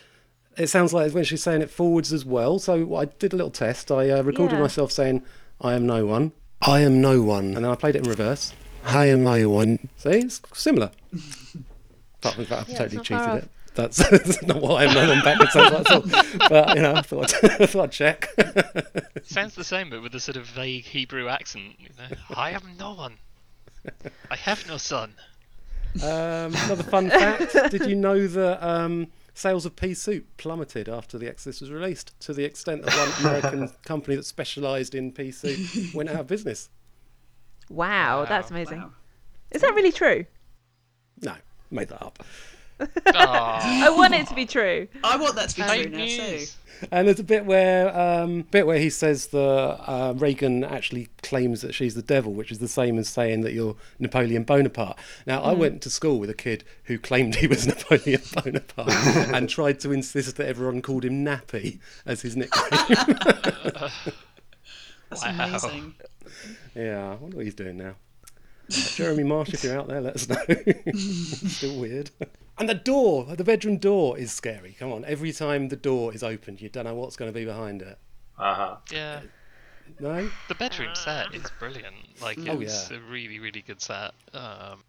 [SPEAKER 1] It sounds like when she's saying it forwards as well. So I did a little test. I uh, recorded
[SPEAKER 2] Yeah.
[SPEAKER 1] myself saying, "I am no one." I am no one, and then I played it in reverse. I am no one. See, it's similar. *laughs* Apart from the fact I've
[SPEAKER 2] Yeah,
[SPEAKER 1] totally
[SPEAKER 2] it's not far
[SPEAKER 1] cheated it. That's, *laughs* that's not what I am no one backwards like. at all. But you know, I thought *laughs* I thought I'd check. *laughs*
[SPEAKER 5] Sounds the same, but with a sort of vague Hebrew accent. You know? I am no one. I have no son.
[SPEAKER 1] Um, another fun fact: Did you know that um, sales of pea soup plummeted after The Exodus was released, to the extent that one American company that specialised in pea soup went out of business?
[SPEAKER 2] wow, that's amazing.
[SPEAKER 4] Wow.
[SPEAKER 2] Is that really true?
[SPEAKER 1] No, made that up.
[SPEAKER 2] I want it to be true.
[SPEAKER 4] I want that to be true now too.
[SPEAKER 5] news.
[SPEAKER 1] And there's a bit where um, bit where he says that uh, Regan actually claims that she's the devil, which is the same as saying that you're Napoleon Bonaparte. Now, I went to school with a kid who claimed he was *laughs* Napoleon Bonaparte *laughs* and tried to insist that everyone called him Nappy as his nickname. *laughs*
[SPEAKER 4] That's
[SPEAKER 5] Wow.
[SPEAKER 4] amazing.
[SPEAKER 1] Yeah, I wonder what he's doing now. Jeremy Marsh, if you're out there, let us know. *laughs* Still weird. And the door, the bedroom door is scary. Come on, every time the door is opened, you don't know what's going to be behind it.
[SPEAKER 3] Uh huh.
[SPEAKER 5] Yeah,
[SPEAKER 1] No?
[SPEAKER 5] the bedroom set is brilliant. Like,
[SPEAKER 1] Oh,
[SPEAKER 5] it's
[SPEAKER 1] yeah.
[SPEAKER 5] a really, really good set. Um,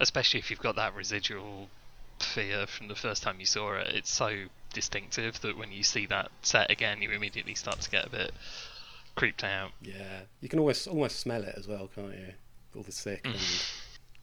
[SPEAKER 5] especially if you've got that residual fear from the first time you saw it. It's so distinctive that when you see that set again, you immediately start to get a bit creeped out.
[SPEAKER 1] Yeah. You can almost almost smell it as well, can't you? All the sick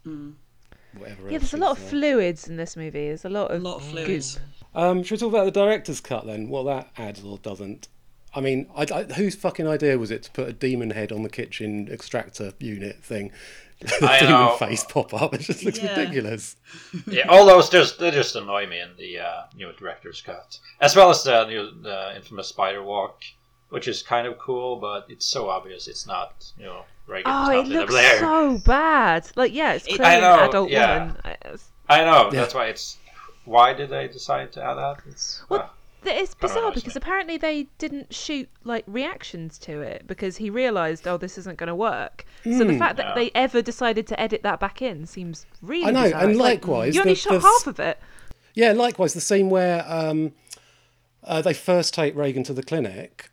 [SPEAKER 1] and *sighs* whatever
[SPEAKER 2] Yeah,
[SPEAKER 1] else
[SPEAKER 2] there's a lot of
[SPEAKER 1] there.
[SPEAKER 2] fluids in this movie. There's a lot
[SPEAKER 4] A
[SPEAKER 2] of
[SPEAKER 4] lot of fluids.
[SPEAKER 1] Um, should we talk about the director's cut then? What that adds or doesn't? I mean, I, I, whose fucking idea was it to put a demon head on the kitchen extractor unit thing? *laughs* the
[SPEAKER 3] I
[SPEAKER 1] demon
[SPEAKER 3] know.
[SPEAKER 1] face pop up. It just looks
[SPEAKER 4] Yeah.
[SPEAKER 1] ridiculous. *laughs*
[SPEAKER 3] Yeah, all those just they just annoy me in the uh, new director's cut, as well as the new the infamous spider walk, which is kind of cool, but it's so obvious it's not. You know, Regan.
[SPEAKER 2] Oh,
[SPEAKER 3] it's
[SPEAKER 2] it looks
[SPEAKER 3] Blair.
[SPEAKER 2] so bad. Like, yeah, it's
[SPEAKER 4] It-
[SPEAKER 2] clearly
[SPEAKER 3] I know,
[SPEAKER 2] an adult
[SPEAKER 3] yeah.
[SPEAKER 2] woman. I- it's-
[SPEAKER 3] I know.
[SPEAKER 1] Yeah.
[SPEAKER 3] That's why it's. Why did they decide to add that? It's,
[SPEAKER 2] Well,
[SPEAKER 3] uh,
[SPEAKER 2] it's bizarre because apparently they didn't shoot like reactions to it because he realised, oh, this isn't going to work. So the
[SPEAKER 1] Mm.
[SPEAKER 2] fact that
[SPEAKER 3] Yeah.
[SPEAKER 2] they ever decided to edit that back in seems really
[SPEAKER 1] I know,
[SPEAKER 2] bizarre.
[SPEAKER 1] and
[SPEAKER 2] It's like,
[SPEAKER 1] likewise,
[SPEAKER 2] you only
[SPEAKER 1] the-
[SPEAKER 2] shot
[SPEAKER 1] the
[SPEAKER 2] half of it.
[SPEAKER 1] Yeah, likewise, the scene where um, uh, they first take Regan to the clinic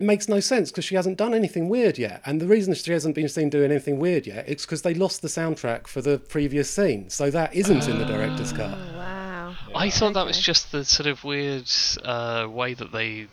[SPEAKER 1] makes no sense because she hasn't done anything weird yet. And the reason she hasn't been seen doing anything weird yet is because they lost the soundtrack for the previous scene. So that isn't in the director's cut.
[SPEAKER 2] Oh, wow.
[SPEAKER 5] I thought that was just the sort of weird uh, way that they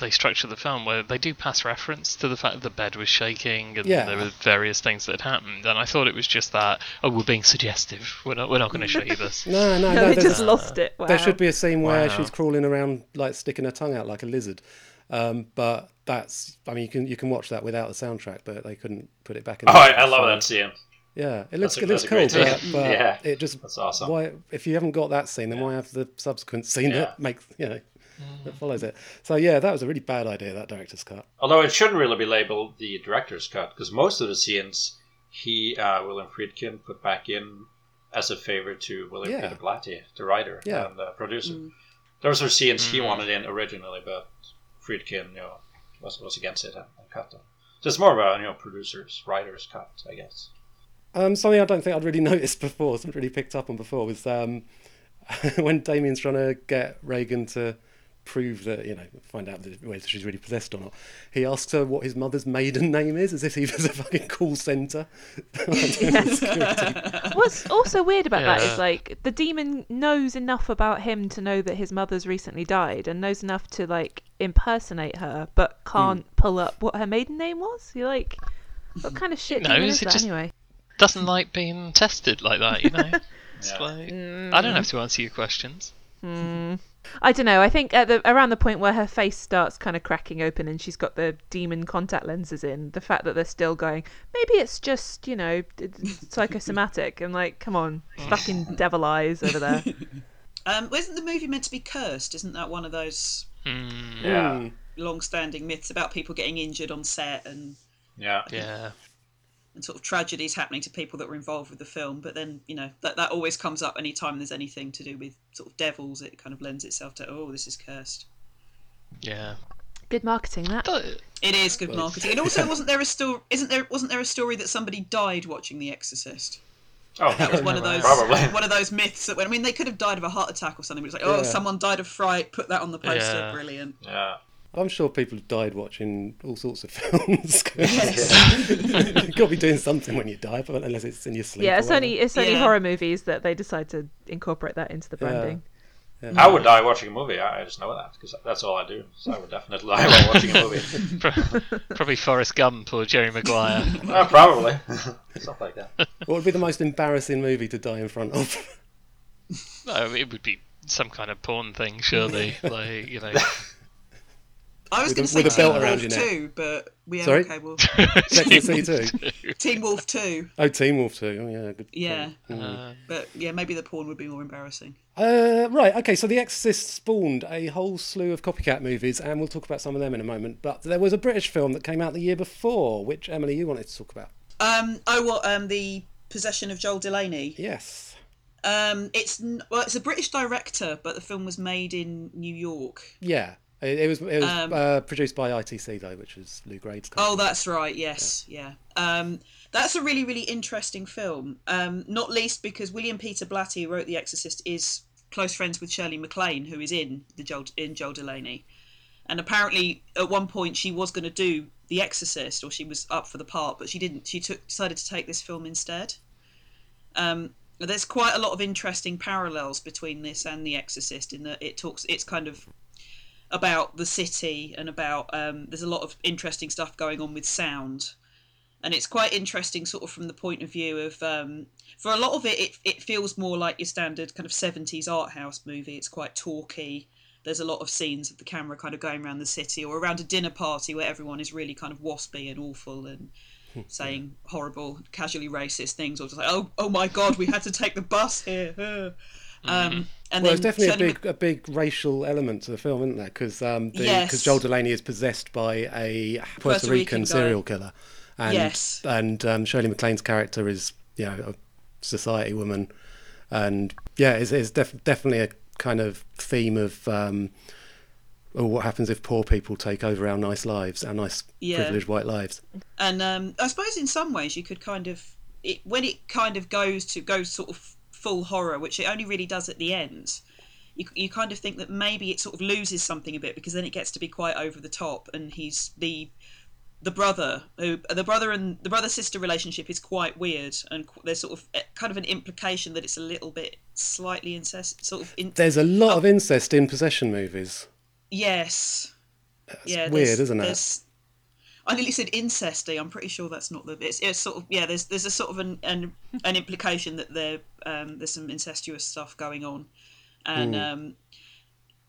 [SPEAKER 5] they structure the film, where they do pass reference to the fact that the bed was shaking and
[SPEAKER 1] Yeah.
[SPEAKER 5] there were various things that had happened. And I thought it was just that, oh, we're being suggestive. We're not, we're not going to show you this. *laughs*
[SPEAKER 1] No, no,
[SPEAKER 2] No, *laughs*
[SPEAKER 1] no.
[SPEAKER 2] they
[SPEAKER 1] there's-
[SPEAKER 2] just lost it. Wow.
[SPEAKER 1] There should be a scene where
[SPEAKER 5] Wow.
[SPEAKER 1] she's crawling around, like sticking her tongue out like a lizard. Um, but that's, I mean, you can you can watch that without the soundtrack, but they couldn't put it back in.
[SPEAKER 3] Oh, I, I love
[SPEAKER 1] so-
[SPEAKER 3] that scene.
[SPEAKER 1] Yeah, it looks
[SPEAKER 3] a-
[SPEAKER 1] it looks cool, but,
[SPEAKER 3] scene. *laughs*
[SPEAKER 1] but
[SPEAKER 3] Yeah,
[SPEAKER 1] it just
[SPEAKER 3] that's awesome.
[SPEAKER 1] Why, if you haven't got that scene, then why have the subsequent scene
[SPEAKER 3] Yeah.
[SPEAKER 1] that makes you know that follows it? So yeah, that was a really bad idea. That director's cut.
[SPEAKER 3] Although it shouldn't really be labeled the director's cut, because most of the scenes he, uh, William Friedkin, put back in as a favor to William
[SPEAKER 1] Yeah.
[SPEAKER 3] Peter Blatty, the writer
[SPEAKER 1] Yeah.
[SPEAKER 3] and uh, producer. Those are scenes he
[SPEAKER 5] Mm.
[SPEAKER 3] wanted in originally, but Friedkin, you know, was, was against it and, and cut them. So it's more of a you know producer's writer's cut, I guess.
[SPEAKER 1] Um, something I don't think I'd really *laughs* noticed before, something really picked up on before, was um, *laughs* when Damien's trying to get Regan to prove that you know find out whether she's really possessed or not. He asks her what his mother's maiden name is, as if he was a fucking call centre. *laughs*
[SPEAKER 2] What's also weird about that
[SPEAKER 5] Yeah.
[SPEAKER 2] is like the demon knows enough about him to know that his mother's recently died and knows enough to like impersonate her, but can't hmm. pull up what her maiden name was. You're like, what kind of shit
[SPEAKER 5] No,
[SPEAKER 2] demon
[SPEAKER 5] is
[SPEAKER 2] is
[SPEAKER 5] it
[SPEAKER 2] that
[SPEAKER 5] just-
[SPEAKER 2] anyway?
[SPEAKER 5] Doesn't like being tested like that, you know? *laughs* It's
[SPEAKER 3] Yeah.
[SPEAKER 5] like, I don't mm. have to answer your questions. Hmm.
[SPEAKER 2] I don't know. I think at the around the point where her face starts kind of cracking open and she's got the demon contact lenses in, the fact that they're still going, maybe it's just you know d- d- psychosomatic. I'm like, come on, fucking devil eyes over there. *laughs*
[SPEAKER 4] Um, isn't the movie meant to be cursed? Isn't that one of those
[SPEAKER 5] Hmm,
[SPEAKER 3] Yeah,
[SPEAKER 4] long-standing myths about people getting injured on set and,
[SPEAKER 3] yeah,
[SPEAKER 5] yeah.
[SPEAKER 4] And sort of tragedies happening to people that were involved with the film? But then you know that that always comes up anytime there's anything to do with sort of devils. It kind of lends itself to oh, this is cursed.
[SPEAKER 5] Yeah.
[SPEAKER 2] Good marketing, that.
[SPEAKER 4] It is good marketing. And also, *laughs* wasn't there a story? Isn't there? Wasn't there a story that somebody died watching The Exorcist?
[SPEAKER 3] Oh,
[SPEAKER 4] That was one of those
[SPEAKER 3] Probably. *laughs*
[SPEAKER 4] one of those myths that when I mean they could have died of a heart attack or something. But it's like oh,
[SPEAKER 1] Yeah.
[SPEAKER 4] someone died of fright. Put that on the poster.
[SPEAKER 5] Yeah.
[SPEAKER 4] Brilliant.
[SPEAKER 3] Yeah.
[SPEAKER 1] I'm sure people have died watching all sorts of *laughs* films. You've got to be doing something when you die, but unless it's in your sleep.
[SPEAKER 2] Yeah, it's only it's only
[SPEAKER 4] Yeah.
[SPEAKER 2] horror movies that they decide to incorporate that into the branding.
[SPEAKER 3] I would die watching a movie. I I just know that because that's all I do. So I would definitely die while watching a movie. *laughs*
[SPEAKER 5] Probably Forrest Gump or Jerry Maguire.
[SPEAKER 3] Uh, probably *laughs* stuff like that.
[SPEAKER 1] What would be the most embarrassing movie to die in front of?
[SPEAKER 5] no, it would be some kind of porn thing, surely. like, you know.
[SPEAKER 4] I was
[SPEAKER 1] With
[SPEAKER 4] going
[SPEAKER 1] a-
[SPEAKER 4] to say
[SPEAKER 1] with a belt
[SPEAKER 4] Wolf
[SPEAKER 1] around your neck.
[SPEAKER 4] 2, but we
[SPEAKER 1] Sorry?
[SPEAKER 4] okay. Well,
[SPEAKER 1] Sex and the City too.
[SPEAKER 4] Teen Wolf 2,
[SPEAKER 1] Oh, Team Wolf too. Oh yeah, good.
[SPEAKER 4] yeah.
[SPEAKER 5] Uh,
[SPEAKER 4] But yeah, maybe the porn would be more embarrassing.
[SPEAKER 1] Uh, right, okay, so The Exorcist spawned a whole slew of copycat movies, and we'll talk about some of them in a moment. But there was a British film that came out the year before, which, Emily, you wanted to talk about.
[SPEAKER 4] Um, oh, what? Um, the possession of Joel Delaney.
[SPEAKER 1] Yes.
[SPEAKER 4] Um, it's n- well, it's a British director, but the film was made in New York.
[SPEAKER 1] Yeah. It, it was, it was
[SPEAKER 4] Um,
[SPEAKER 1] uh, produced by ITC, though, which was Lew Grade's company.
[SPEAKER 4] Oh, that's right. Yes, yeah. Um, that's a really, really interesting film. Um, not least because William Peter Blatty, who wrote The Exorcist, is close friends with Shirley MacLaine, who is in the Joel, in Joel Delaney. And apparently, at one point, she was going to do The Exorcist, or she was up for the part, but she didn't. She took decided to take this film instead. Um, there's quite a lot of interesting parallels between this and The Exorcist in that it talks. It's kind of about the city and about um, there's a lot of interesting stuff going on with sound. And it's quite interesting sort of from the point of view of um, for a lot of it, it it feels more like your standard kind of 70s art house movie. It's quite talky. There's a lot of scenes of the camera kind of going around the city or around a dinner party where everyone is really kind of waspy and awful and saying horrible casually racist things or just like oh oh my god we had to take the bus here uh." um, and
[SPEAKER 1] well, there's definitely a big, a big racial element to the film, isn't there? Because um, the-
[SPEAKER 4] Yes.
[SPEAKER 1] Joel Delaney is possessed by a Puerto,
[SPEAKER 4] Puerto
[SPEAKER 1] Rican,
[SPEAKER 4] Rican
[SPEAKER 1] serial killer, and
[SPEAKER 4] Yes.
[SPEAKER 1] and um, Shirley MacLaine's character is you know a society woman, and yeah, it's, it's def- definitely a kind of theme of um, or what happens if poor people take over our nice lives, our nice
[SPEAKER 4] Yeah.
[SPEAKER 1] privileged white lives.
[SPEAKER 4] And um, I suppose in some ways you could kind of it, when it kind of goes to goes sort of full horror, which it only really does at the end. You, you kind of think that maybe it sort of loses something a bit because then it gets to be quite over the top, and he's the the brother who the brother and the brother sister relationship is quite weird, and qu- there's sort of eh, kind of an implication that it's a little bit slightly incest sort of in,
[SPEAKER 1] There's a lot of incest in possession movies.
[SPEAKER 4] yes. yeah,
[SPEAKER 1] weird, isn't it?
[SPEAKER 4] I nearly said incesty. I'm pretty sure that's not the. It's, it's sort of yeah. There's there's a sort of an an, an implication that there um, there's some incestuous stuff going on, and
[SPEAKER 12] Mm.
[SPEAKER 4] um,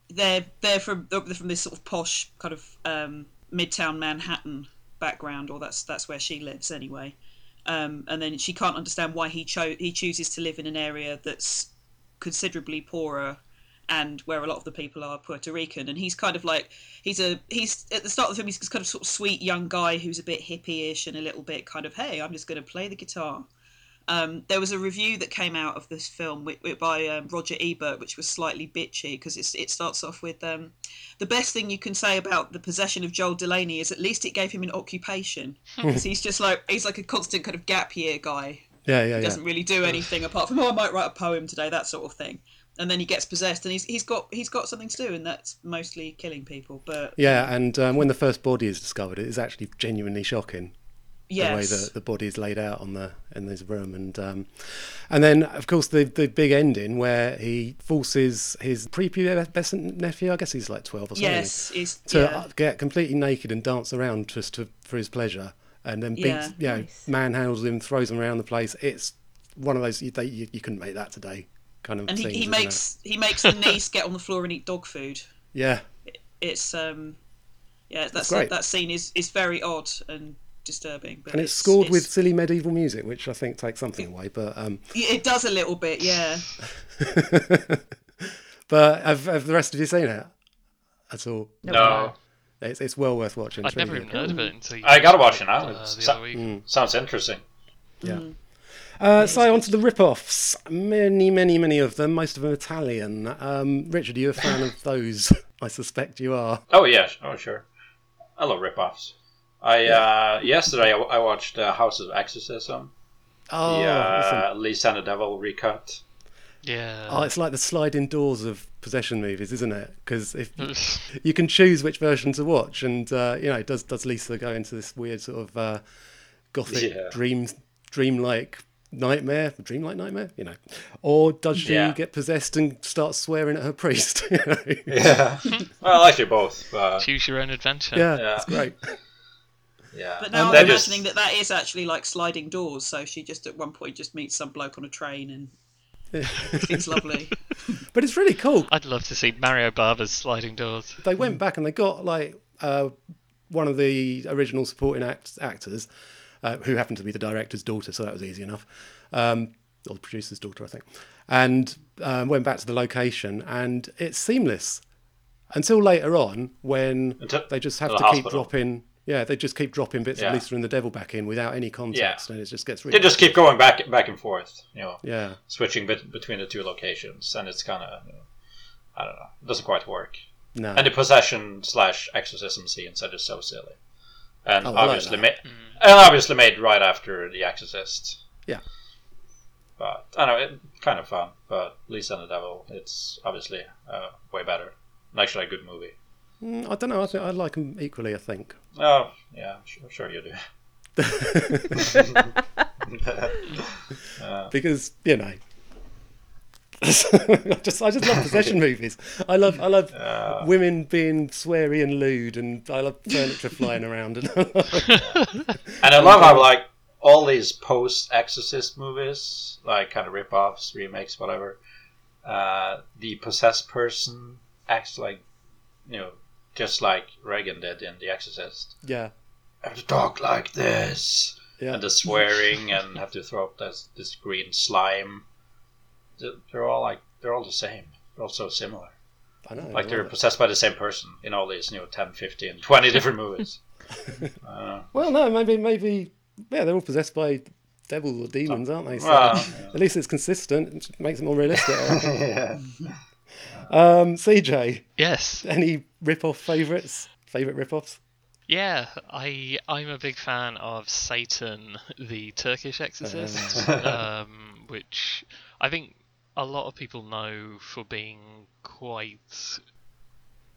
[SPEAKER 4] they're they're from they're from this sort of posh kind of um, midtown Manhattan background, or that's that's where she lives anyway. Um, and then she can't understand why he cho- he chooses to live in an area that's considerably poorer and where a lot of the people are Puerto Rican, and he's kind of like he's a he's at the start of the film he's this kind of sort of sweet young guy who's a bit hippie-ish and a little bit kind of hey I'm just going to play the guitar. Um, there was a review that came out of this film by um, Roger Ebert, which was slightly bitchy because it starts off with um, the best thing you can say about the possession of Joel Delaney is at least it gave him an occupation. *laughs* 'Cause he's just like he's like a constant kind of gap year guy.
[SPEAKER 1] Yeah, yeah,
[SPEAKER 4] he doesn't really do anything apart from oh I might write a poem today that sort of thing and then he gets possessed and he's he's got he's got something to do and that's mostly killing people but
[SPEAKER 1] Yeah, and um, when the first body is discovered, it is actually genuinely shocking. The way
[SPEAKER 4] Yes.
[SPEAKER 1] the, the body is laid out on the in this room, and um, and then of course the the big ending where he forces his prepubescent nephew, I guess he's like twelve or something,
[SPEAKER 4] Yes, he's-
[SPEAKER 1] to
[SPEAKER 4] yeah.
[SPEAKER 1] get completely naked and dance around just to, for his pleasure, and then beats,
[SPEAKER 4] Yeah.
[SPEAKER 1] you know, manhandles him, throws him around the place. It's one of those you, they, you, you couldn't make that today, kind of.
[SPEAKER 4] and he,
[SPEAKER 1] scenes,
[SPEAKER 4] he
[SPEAKER 1] isn't it?
[SPEAKER 4] makes he makes the niece get on the floor and eat dog food
[SPEAKER 1] yeah.
[SPEAKER 4] it's um yeah that's
[SPEAKER 1] great.
[SPEAKER 4] that scene is is very odd and disturbing but
[SPEAKER 1] and it's, scored with silly medieval music, which I think takes something away. But um,
[SPEAKER 4] it does a little bit yeah *laughs*
[SPEAKER 1] but have, have the rest of you seen it at all?
[SPEAKER 3] No. No.
[SPEAKER 1] It's, it's well worth watching.
[SPEAKER 5] I'd
[SPEAKER 1] It's really
[SPEAKER 5] never even
[SPEAKER 1] good.
[SPEAKER 5] heard of it until you
[SPEAKER 3] I gotta watch it now.
[SPEAKER 5] it, uh,
[SPEAKER 3] so-
[SPEAKER 1] Mm.
[SPEAKER 3] Sounds interesting.
[SPEAKER 1] Yeah. Uh, so on to the rip-offs. Many, many, many of them. Most of them Italian. Um, Richard, are you a fan of those? *laughs* I suspect you are.
[SPEAKER 3] Oh yes. oh sure. I love rip-offs. I uh, yesterday I, I watched uh, House of Exorcism.
[SPEAKER 1] Oh,
[SPEAKER 3] the uh,
[SPEAKER 1] awesome.
[SPEAKER 3] Lisa and the Devil recut.
[SPEAKER 5] Yeah.
[SPEAKER 1] Oh, it's like the sliding doors of possession movies, isn't it? Because if *laughs* you can choose which version to watch, and uh, you know, does does Lisa go into this weird sort of uh, gothic
[SPEAKER 3] Yeah.
[SPEAKER 1] dream dreamlike nightmare, dreamlike nightmare, you know, or does she
[SPEAKER 3] Yeah.
[SPEAKER 1] get possessed and start swearing at her priest? *laughs* you know?
[SPEAKER 3] Yeah. *laughs* well, actually both. But
[SPEAKER 5] Choose your own adventure.
[SPEAKER 1] Yeah,
[SPEAKER 3] Yeah.
[SPEAKER 1] it's great.
[SPEAKER 3] yeah.
[SPEAKER 4] but now
[SPEAKER 3] They're
[SPEAKER 4] I'm
[SPEAKER 3] just-
[SPEAKER 4] imagining that that is actually like sliding doors so she just at one point just meets some bloke on a train and *laughs* it's lovely
[SPEAKER 1] But it's really cool.
[SPEAKER 5] I'd love to see Mario Bava's sliding doors.
[SPEAKER 1] They went back and they got like uh, one of the original supporting act- actors, uh, who happened to be the director's daughter, so that was easy enough, um, or the producer's daughter, I think, and um, went back to the location, and it's seamless until later on when
[SPEAKER 3] Until-
[SPEAKER 1] they just have
[SPEAKER 3] to
[SPEAKER 1] to
[SPEAKER 3] the
[SPEAKER 1] keep
[SPEAKER 3] hospital.
[SPEAKER 1] dropping. Yeah, they just keep dropping bits
[SPEAKER 3] Yeah.
[SPEAKER 1] of Lisa and the Devil back in without any context, and it just gets Really They
[SPEAKER 3] just keep going back back and forth. You know.
[SPEAKER 1] Yeah.
[SPEAKER 3] Switching bit between the two locations, and it's kind of. You know, I don't know. It doesn't quite work.
[SPEAKER 1] No.
[SPEAKER 3] And the possession slash exorcism scenes are just so silly, and
[SPEAKER 1] Oh, I like
[SPEAKER 3] obviously
[SPEAKER 1] that.
[SPEAKER 3] made, and obviously made right after The Exorcist.
[SPEAKER 1] Yeah.
[SPEAKER 3] But I don't know, it, kind of fun. But Lisa and the Devil, it's obviously uh, way better. And actually, a good movie.
[SPEAKER 1] Mm, I don't know. I think I like them equally. I think.
[SPEAKER 3] Oh yeah, I'm sure, sure you do. *laughs* *laughs* *laughs* Uh,
[SPEAKER 1] because you know *laughs* I just I just love possession movies. I love I love
[SPEAKER 3] Uh.
[SPEAKER 1] women being sweary and lewd, and I love furniture flying around. And *laughs*
[SPEAKER 3] And I love how like all these post Exorcist movies, like kind of rip-offs, remakes, whatever, uh, the possessed person acts like, you know, just like Regan did in The Exorcist.
[SPEAKER 1] yeah,
[SPEAKER 3] Have to talk like this,
[SPEAKER 1] yeah,
[SPEAKER 3] and the swearing, and have to throw up this this green slime. They're- They're all like they're all the same. They're all so similar.
[SPEAKER 1] I know.
[SPEAKER 3] Like they're
[SPEAKER 1] love
[SPEAKER 3] possessed by the same person in all these, you know, 10, 15, 20 different movies. *laughs* uh,
[SPEAKER 1] Well, no, maybe maybe yeah, they're all possessed by devils or demons, aren't they? So
[SPEAKER 3] Well, *laughs*
[SPEAKER 1] at least it's consistent. It makes it more realistic. *laughs*
[SPEAKER 3] Yeah.
[SPEAKER 1] Um, CJ,
[SPEAKER 5] Yes.
[SPEAKER 1] any rip-off favourites? Favourite rip-offs?
[SPEAKER 5] Yeah, I I'm a big fan of Satan, the Turkish exorcist, um, which I think a lot of people know for being quite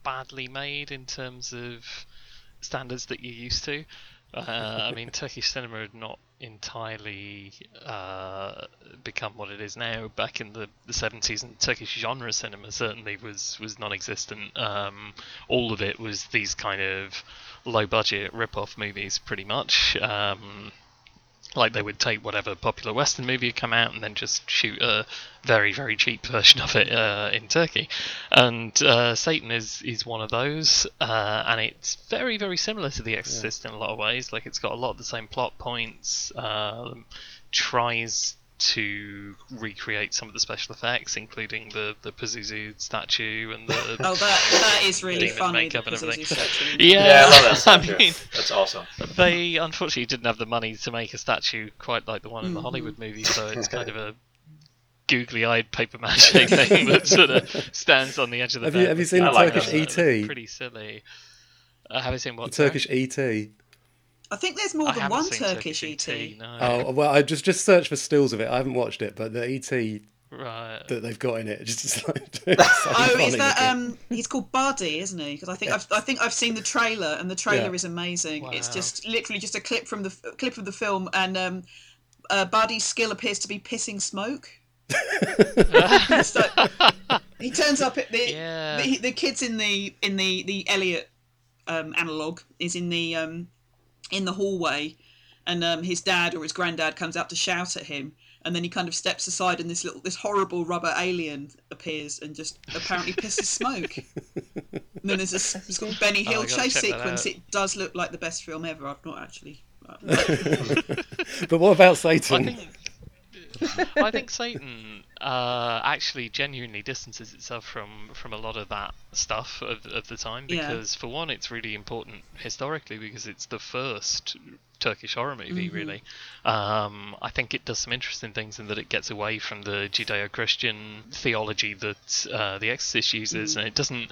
[SPEAKER 5] badly made in terms of standards that you're used to. Uh, I mean, *laughs* Turkish cinema had not entirely uh, become what it is now. Back in the, the 70s, and Turkish genre cinema certainly was, was non existent. Um, all of it was these kind of low budget rip off movies, pretty much. Um, like they would take whatever popular Western movie had come out and then just shoot a very very cheap *laughs* version of it uh, in Turkey, and uh, Satan is is one of those, uh, and it's very very similar to The Exorcist in a lot of ways. Like it's got a lot of the same plot points, um, tries to recreate some of the special effects, including the the Pazuzu statue and the *laughs*
[SPEAKER 4] Oh, that that is really
[SPEAKER 5] demon
[SPEAKER 4] funny.
[SPEAKER 5] makeup
[SPEAKER 4] The
[SPEAKER 5] and everything.
[SPEAKER 4] Pazuzu statue. *laughs*
[SPEAKER 5] Yeah,
[SPEAKER 3] Yeah, I love that *laughs*
[SPEAKER 5] I
[SPEAKER 3] statue.
[SPEAKER 5] mean,
[SPEAKER 3] That's awesome.
[SPEAKER 5] they unfortunately didn't have the money to make a statue quite like the one in the
[SPEAKER 4] Mhm.
[SPEAKER 5] Hollywood movie, so it's kind of a googly-eyed paper mache thing that sort of stands on the edge of the
[SPEAKER 1] Have
[SPEAKER 5] bed.
[SPEAKER 1] you have you seen
[SPEAKER 3] I
[SPEAKER 1] the
[SPEAKER 3] like
[SPEAKER 1] Turkish
[SPEAKER 3] that.
[SPEAKER 1] ET?
[SPEAKER 5] Pretty silly. Uh, have you seen what? sorry?
[SPEAKER 1] Turkish ET.
[SPEAKER 4] I think there's more
[SPEAKER 5] I
[SPEAKER 4] than one
[SPEAKER 5] seen
[SPEAKER 4] Turkish ET.
[SPEAKER 5] ET. No.
[SPEAKER 1] Oh well, I just just searched for stills of it. I haven't watched it, but the ET
[SPEAKER 5] Right.
[SPEAKER 1] that they've got in it just is *laughs* like *laughs*
[SPEAKER 4] Oh, is that
[SPEAKER 1] looking.
[SPEAKER 4] um? He's called Buddy, isn't he? Because I think I've I think I've seen the trailer, and the trailer
[SPEAKER 1] Yeah.
[SPEAKER 4] is amazing. It's just literally just a clip from the f- clip of the film, and um, uh, Buddy's skill appears to be pissing smoke. *laughs* It's like- he turns up at the,
[SPEAKER 5] Yeah.
[SPEAKER 4] the the kids in the in the the Elliott um, analog is in the um in the hallway, and um, his dad or his granddad comes out to shout at him, and then he kind of steps aside, and this little this horrible rubber alien appears and just apparently pisses smoke. and then there's a s- sort of Benny
[SPEAKER 5] Oh,
[SPEAKER 4] Hill
[SPEAKER 5] I gotta
[SPEAKER 4] chase sequence. It does look like the best film ever. I've not actually. uh, *laughs*
[SPEAKER 1] But what about
[SPEAKER 5] I
[SPEAKER 1] Satan?
[SPEAKER 5] I think *laughs* Satan uh, actually genuinely distances itself from, from a lot of that stuff of, of the time
[SPEAKER 4] Yeah.
[SPEAKER 5] because, for one, it's really important historically because it's the first Turkish horror movie,
[SPEAKER 4] Mhm.
[SPEAKER 5] really. Um, I think it does some interesting things in that it gets away from the Judeo Christian theology that uh, The Exorcist uses,
[SPEAKER 4] Mhm.
[SPEAKER 5] and it doesn't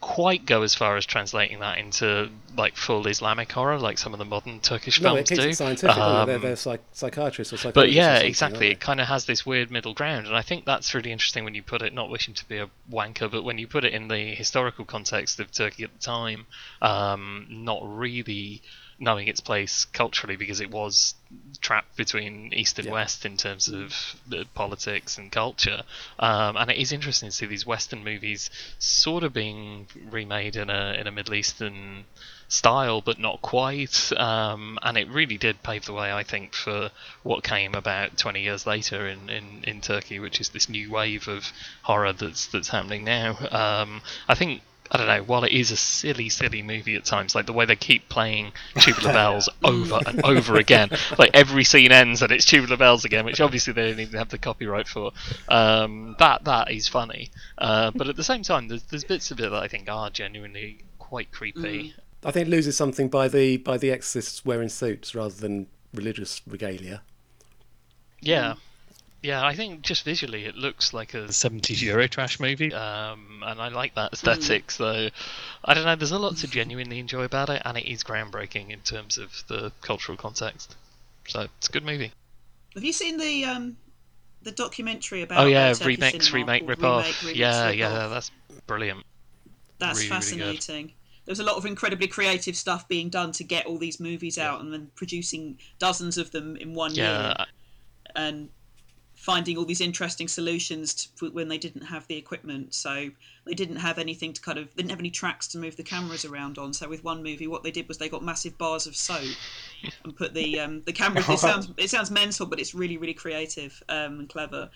[SPEAKER 5] quite go as far as translating that into like full Islamic horror like some of the modern Turkish
[SPEAKER 1] no,
[SPEAKER 5] films
[SPEAKER 1] it keeps
[SPEAKER 5] do.
[SPEAKER 1] it scientific. doesn't they're
[SPEAKER 5] Um,
[SPEAKER 1] they're psych- psychiatrists or psychologists.
[SPEAKER 5] but yeah, exactly. It kind of has this weird middle ground, and I think that's really interesting when you put it. Not wishing to be a wanker, but when you put it in the historical context of Turkey at the time, um, not really knowing its place culturally because it was trapped between east and
[SPEAKER 1] Yeah.
[SPEAKER 5] west in terms of politics and culture. Um, and it is interesting to see these Western movies sort of being remade in a in a Middle Eastern style, but not quite. Um, and it really did pave the way, I think, for what came about 20 years later in, in, in Turkey, which is this new wave of horror that's that's happening now. Um, I think. I don't know. While it is a silly, silly movie at times, like the way they keep playing Tubular *laughs* Bells over and over again, like every scene ends and it's Tubular Bells again, which obviously they don't even have the copyright for. Um, that that is funny, uh, but at the same time, there's there's bits of it that I think are genuinely quite creepy.
[SPEAKER 1] I think it loses something by the by the exorcists wearing suits rather than religious regalia.
[SPEAKER 5] Yeah. Yeah, I think just visually it looks like a 70s Eurotrash movie, um, and I like that aesthetic. So, I don't know, there's a lot to genuinely enjoy about it, and it is groundbreaking in terms of the cultural context. So, it's a good movie.
[SPEAKER 4] Have you seen the um the documentary about?
[SPEAKER 5] Oh, yeah,
[SPEAKER 4] Turkish
[SPEAKER 5] remix,
[SPEAKER 4] cinema
[SPEAKER 5] remake, rip
[SPEAKER 4] Remake,
[SPEAKER 5] off.
[SPEAKER 4] Remix,
[SPEAKER 5] Yeah,
[SPEAKER 4] Rip
[SPEAKER 5] yeah,
[SPEAKER 4] Off?
[SPEAKER 5] that's brilliant.
[SPEAKER 4] That's
[SPEAKER 5] Really, really
[SPEAKER 4] fascinating. There's a lot of incredibly creative stuff being done to get all these movies out and then producing dozens of them in one year
[SPEAKER 5] Yeah,
[SPEAKER 4] and finding all these interesting solutions to, when they didn't have the equipment. So they didn't have anything to kind of, they didn't have any tracks to move the cameras around on. So with one movie, what they did was they got massive bars of soap and put the um, the cameras. It sounds *laughs* it sounds mental, but it's really really creative um, and clever.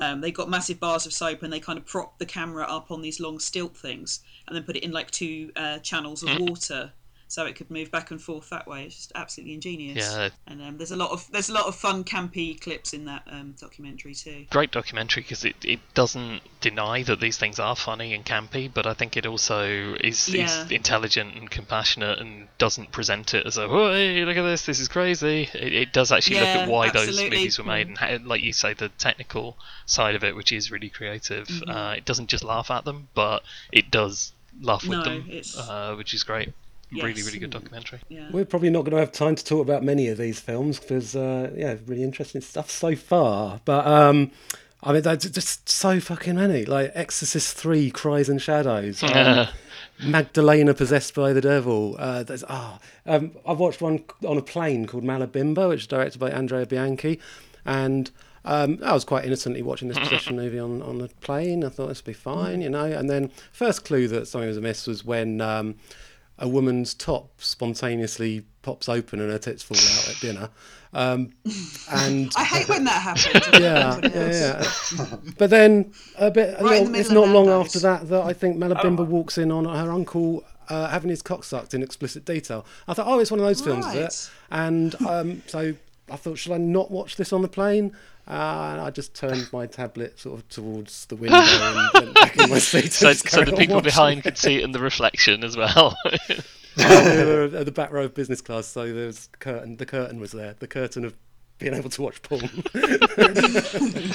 [SPEAKER 4] Um, they got massive bars of soap and they kind of propped the camera up on these long stilt things and then put it in like two uh, channels of water so it could move back and forth that way. It's just absolutely ingenious.
[SPEAKER 5] Yeah.
[SPEAKER 4] And um, there's a lot of there's a lot of fun campy clips in that um, documentary too.
[SPEAKER 5] Great documentary because it, it doesn't deny that these things are funny and campy, but I think it also is,
[SPEAKER 4] Yeah.
[SPEAKER 5] is intelligent and compassionate and doesn't present it as a, oh, hey, look at this, this is crazy. It, it does actually look at why those movies were made and, how, like you say, the technical side of it, which is really creative.
[SPEAKER 4] Mhm.
[SPEAKER 5] Uh, it doesn't just laugh at them, but it does laugh with
[SPEAKER 4] No,
[SPEAKER 5] them, uh, which is great. Really,
[SPEAKER 4] Yes.
[SPEAKER 5] really good documentary.
[SPEAKER 4] Yeah.
[SPEAKER 1] We're probably not going to have time to talk about many of these films because, uh, yeah, really interesting stuff so far. But um, I mean, there's just so fucking many. Like Exorcist Three: Cries and Shadows. Um, *laughs* Magdalena possessed by the devil. Uh, there's ah, um, I've watched one on a plane called Malabimba, which is directed by Andrea Bianchi, and um, I was quite innocently watching this possession *laughs* movie on on the plane. I thought this would be fine, you know. And then first clue that something was amiss was when um, a woman's top spontaneously pops open and her tits fall out at dinner. Um, and *laughs*
[SPEAKER 4] I hate when that happens.
[SPEAKER 1] yeah, yeah, yeah. But then a bit. a
[SPEAKER 4] Right in
[SPEAKER 1] little-
[SPEAKER 4] the
[SPEAKER 1] it's not long
[SPEAKER 4] Nando's.
[SPEAKER 1] after that that I think Malabimba walks in on her uncle uh, having his cock sucked in explicit detail. I thought, oh, it's one of those films, is
[SPEAKER 4] Right.
[SPEAKER 1] it? And um, so I thought, should I not watch this on the plane? Uh, and I just turned my tablet sort of towards the window and went back in my *laughs* seat. and
[SPEAKER 5] So, so the people behind
[SPEAKER 1] it.
[SPEAKER 5] could see it in the reflection as well. *laughs*
[SPEAKER 1] we were at the back row of business class, so there was curtain. The curtain was there. The curtain of being able to watch porn. *laughs*